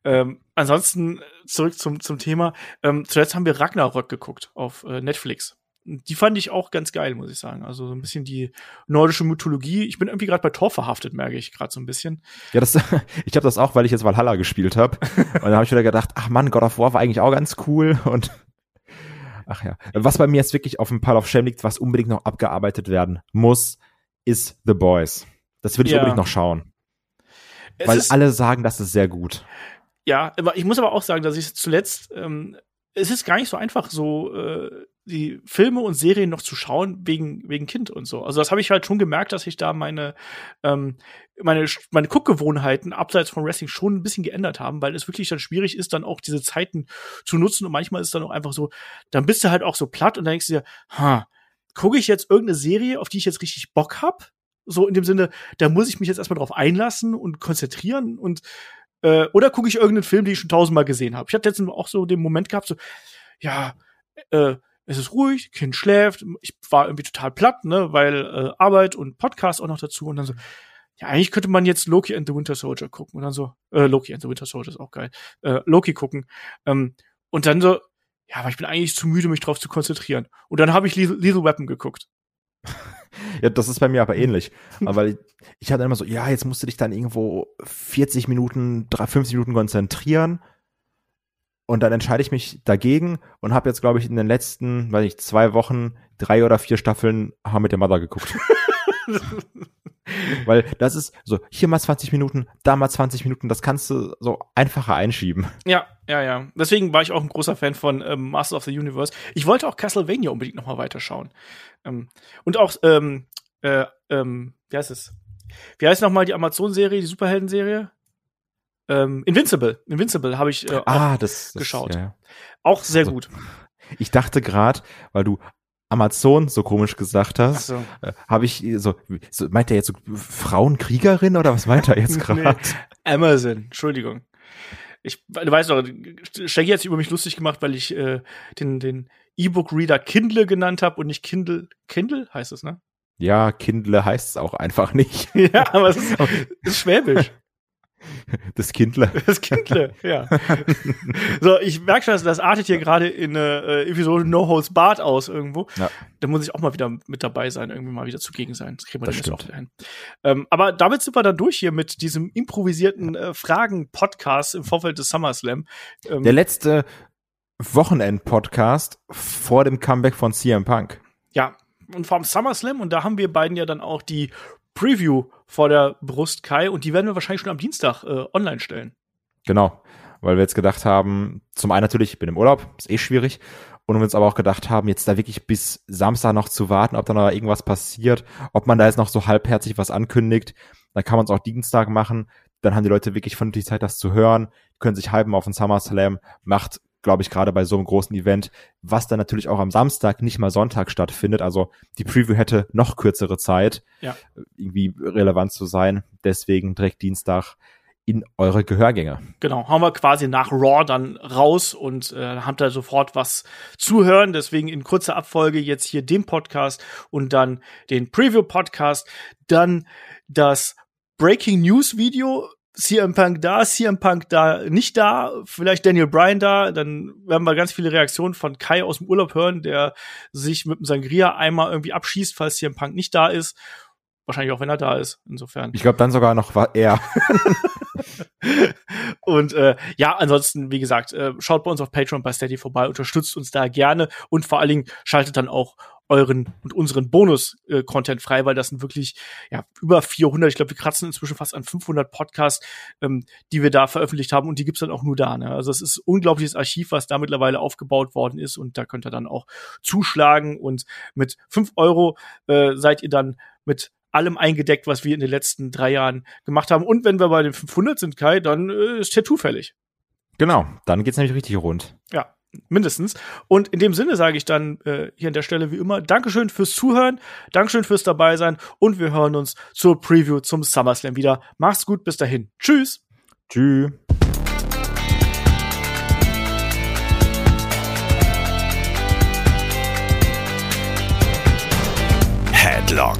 Ähm, ansonsten zurück zum, zum Thema. Ähm, zuletzt haben wir Ragnarök geguckt auf äh, Netflix die fand ich auch ganz geil, muss ich sagen. Also so ein bisschen die nordische Mythologie. Ich bin irgendwie gerade bei Tor verhaftet, merke ich gerade so ein bisschen. Ja, das, <laughs> ich habe das auch, weil ich jetzt Valhalla gespielt habe. und dann habe ich wieder gedacht, ach man, God of War war eigentlich auch ganz cool und <laughs> ach ja. Was bei mir jetzt wirklich auf dem Pile of Shame liegt, was unbedingt noch abgearbeitet werden muss, ist The Boys. Das will ich ja. unbedingt noch schauen. Es weil alle sagen, das ist sehr gut. Ja, aber ich muss aber auch sagen, dass ich zuletzt ähm, es ist gar nicht so einfach, so äh, die Filme und Serien noch zu schauen wegen wegen Kind und so. Also das habe ich halt schon gemerkt, dass ich da meine ähm, meine meine Guckgewohnheiten abseits von Wrestling schon ein bisschen geändert haben, weil es wirklich dann schwierig ist, dann auch diese Zeiten zu nutzen und manchmal ist dann auch einfach so, dann bist du halt auch so platt und dann denkst du dir, ha, gucke ich jetzt irgendeine Serie, auf die ich jetzt richtig Bock hab? So in dem Sinne, da muss ich mich jetzt erstmal drauf einlassen und konzentrieren und äh, oder gucke ich irgendeinen Film, den ich schon tausendmal gesehen habe. Ich hatte letztens auch so den Moment gehabt, so, ja, äh, es ist ruhig, Kind schläft, ich war irgendwie total platt, ne, weil äh, Arbeit und Podcast auch noch dazu und dann so, ja, eigentlich könnte man jetzt Loki and the Winter Soldier gucken und dann so, äh, Loki and the Winter Soldier ist auch geil, äh, Loki gucken ähm, und dann so, ja, aber ich bin eigentlich zu müde, mich drauf zu konzentrieren. Und dann habe ich Lethal, Weapon geguckt. Ja, das ist bei mir aber ähnlich. Aber ich, ich hatte immer so, ja, jetzt musst du dich dann irgendwo 40 Minuten, 50 Minuten konzentrieren. Und dann entscheide ich mich dagegen und habe jetzt, glaube ich, in den letzten, weiß ich, zwei Wochen drei oder vier Staffeln How mit der Mother geguckt. <laughs> <laughs> <laughs> Weil das ist so, hier mal 20 Minuten, da mal 20 Minuten, das kannst du so einfacher einschieben. Ja, ja, ja. Deswegen war ich auch ein großer Fan von ähm, Master of the Universe. Ich wollte auch Castlevania unbedingt nochmal weiterschauen. Ähm, und auch, ähm, äh, ähm, wie heißt es? Wie heißt nochmal die Amazon-Serie, die Superhelden-Serie? Ähm, Invincible. Invincible habe ich äh, ah, das, das, geschaut. Ja. Auch sehr also, gut. Ich dachte gerade, weil du Amazon so komisch gesagt hast, so. äh, habe ich so, so, meint er jetzt so Frauenkriegerin oder was meint er jetzt <laughs> gerade? nee, Amazon, Entschuldigung. Ich, du weißt doch, Shaggy hat sich über mich lustig gemacht, weil ich äh, den, den E-Book-Reader Kindle genannt habe und nicht Kindle. Kindle heißt es, ne? Ja, Kindle heißt es auch einfach nicht. <laughs> ja, aber es ist, ist Schwäbisch. <laughs> Das Kindle. <laughs> Das Kindle, ja. so, ich merke schon, das artet hier gerade in eine äh, Episode No Holds Bart aus irgendwo. Ja. Da muss ich auch mal wieder mit dabei sein, irgendwie mal wieder zugegen sein. Das kriegen wir das dann auch wieder hin. Ähm, aber damit sind wir dann durch hier mit diesem improvisierten äh, Fragen-Podcast im Vorfeld des SummerSlam. Ähm, Der letzte Wochenend-Podcast vor dem Comeback von CM Punk. Ja, und vom SummerSlam und da haben wir beiden ja dann auch die Preview vor der Brust, Kai, und die werden wir wahrscheinlich schon am Dienstag äh, online stellen. Genau, weil wir jetzt gedacht haben, zum einen natürlich, ich bin im Urlaub, ist eh schwierig, und wir uns aber auch gedacht haben, jetzt da wirklich bis Samstag noch zu warten, ob da noch irgendwas passiert, ob man da jetzt noch so halbherzig was ankündigt, dann kann man es auch Dienstag machen, dann haben die Leute wirklich vernünftig Zeit, das zu hören, können sich halben auf den SummerSlam, macht glaube ich, gerade bei so einem großen Event, was dann natürlich auch am Samstag, nicht mal Sonntag stattfindet. Also die Preview hätte noch kürzere Zeit, ja. irgendwie relevant zu sein. Deswegen direkt Dienstag in eure Gehörgänge. Genau, haben wir quasi nach Raw dann raus und äh, habt da sofort was zuhören. Deswegen in kurzer Abfolge jetzt hier den Podcast und dann den Preview-Podcast, dann das Breaking News Video. CM Punk da, CM Punk da, nicht da, vielleicht Daniel Bryan da, dann werden wir ganz viele Reaktionen von Kai aus dem Urlaub hören, der sich mit dem Sangria einmal irgendwie abschießt, falls CM Punk nicht da ist. Wahrscheinlich auch, wenn er da ist, insofern. Ich glaube, dann sogar noch war er. <laughs> und äh, ja, ansonsten, wie gesagt, äh, schaut bei uns auf Patreon bei Steady vorbei, unterstützt uns da gerne und vor allen Dingen schaltet dann auch euren und unseren Bonus-Content äh, frei, weil das sind wirklich ja über 400, ich glaube, wir kratzen inzwischen fast an 500 Podcasts, ähm, die wir da veröffentlicht haben und die gibt's dann auch nur da. Ne? Also es ist unglaubliches Archiv, was da mittlerweile aufgebaut worden ist und da könnt ihr dann auch zuschlagen und mit fünf Euro äh, seid ihr dann mit allem eingedeckt, was wir in den letzten drei Jahren gemacht haben. Und wenn wir bei den 500 sind, Kai, dann äh, ist Tattoo fällig. Genau, dann geht's nämlich richtig rund. Ja, mindestens. Und in dem Sinne sage ich dann äh, hier an der Stelle wie immer Dankeschön fürs Zuhören, Dankeschön fürs dabei sein und wir hören uns zur Preview zum SummerSlam wieder. Mach's gut, bis dahin. Tschüss. Tschüss. Headlock,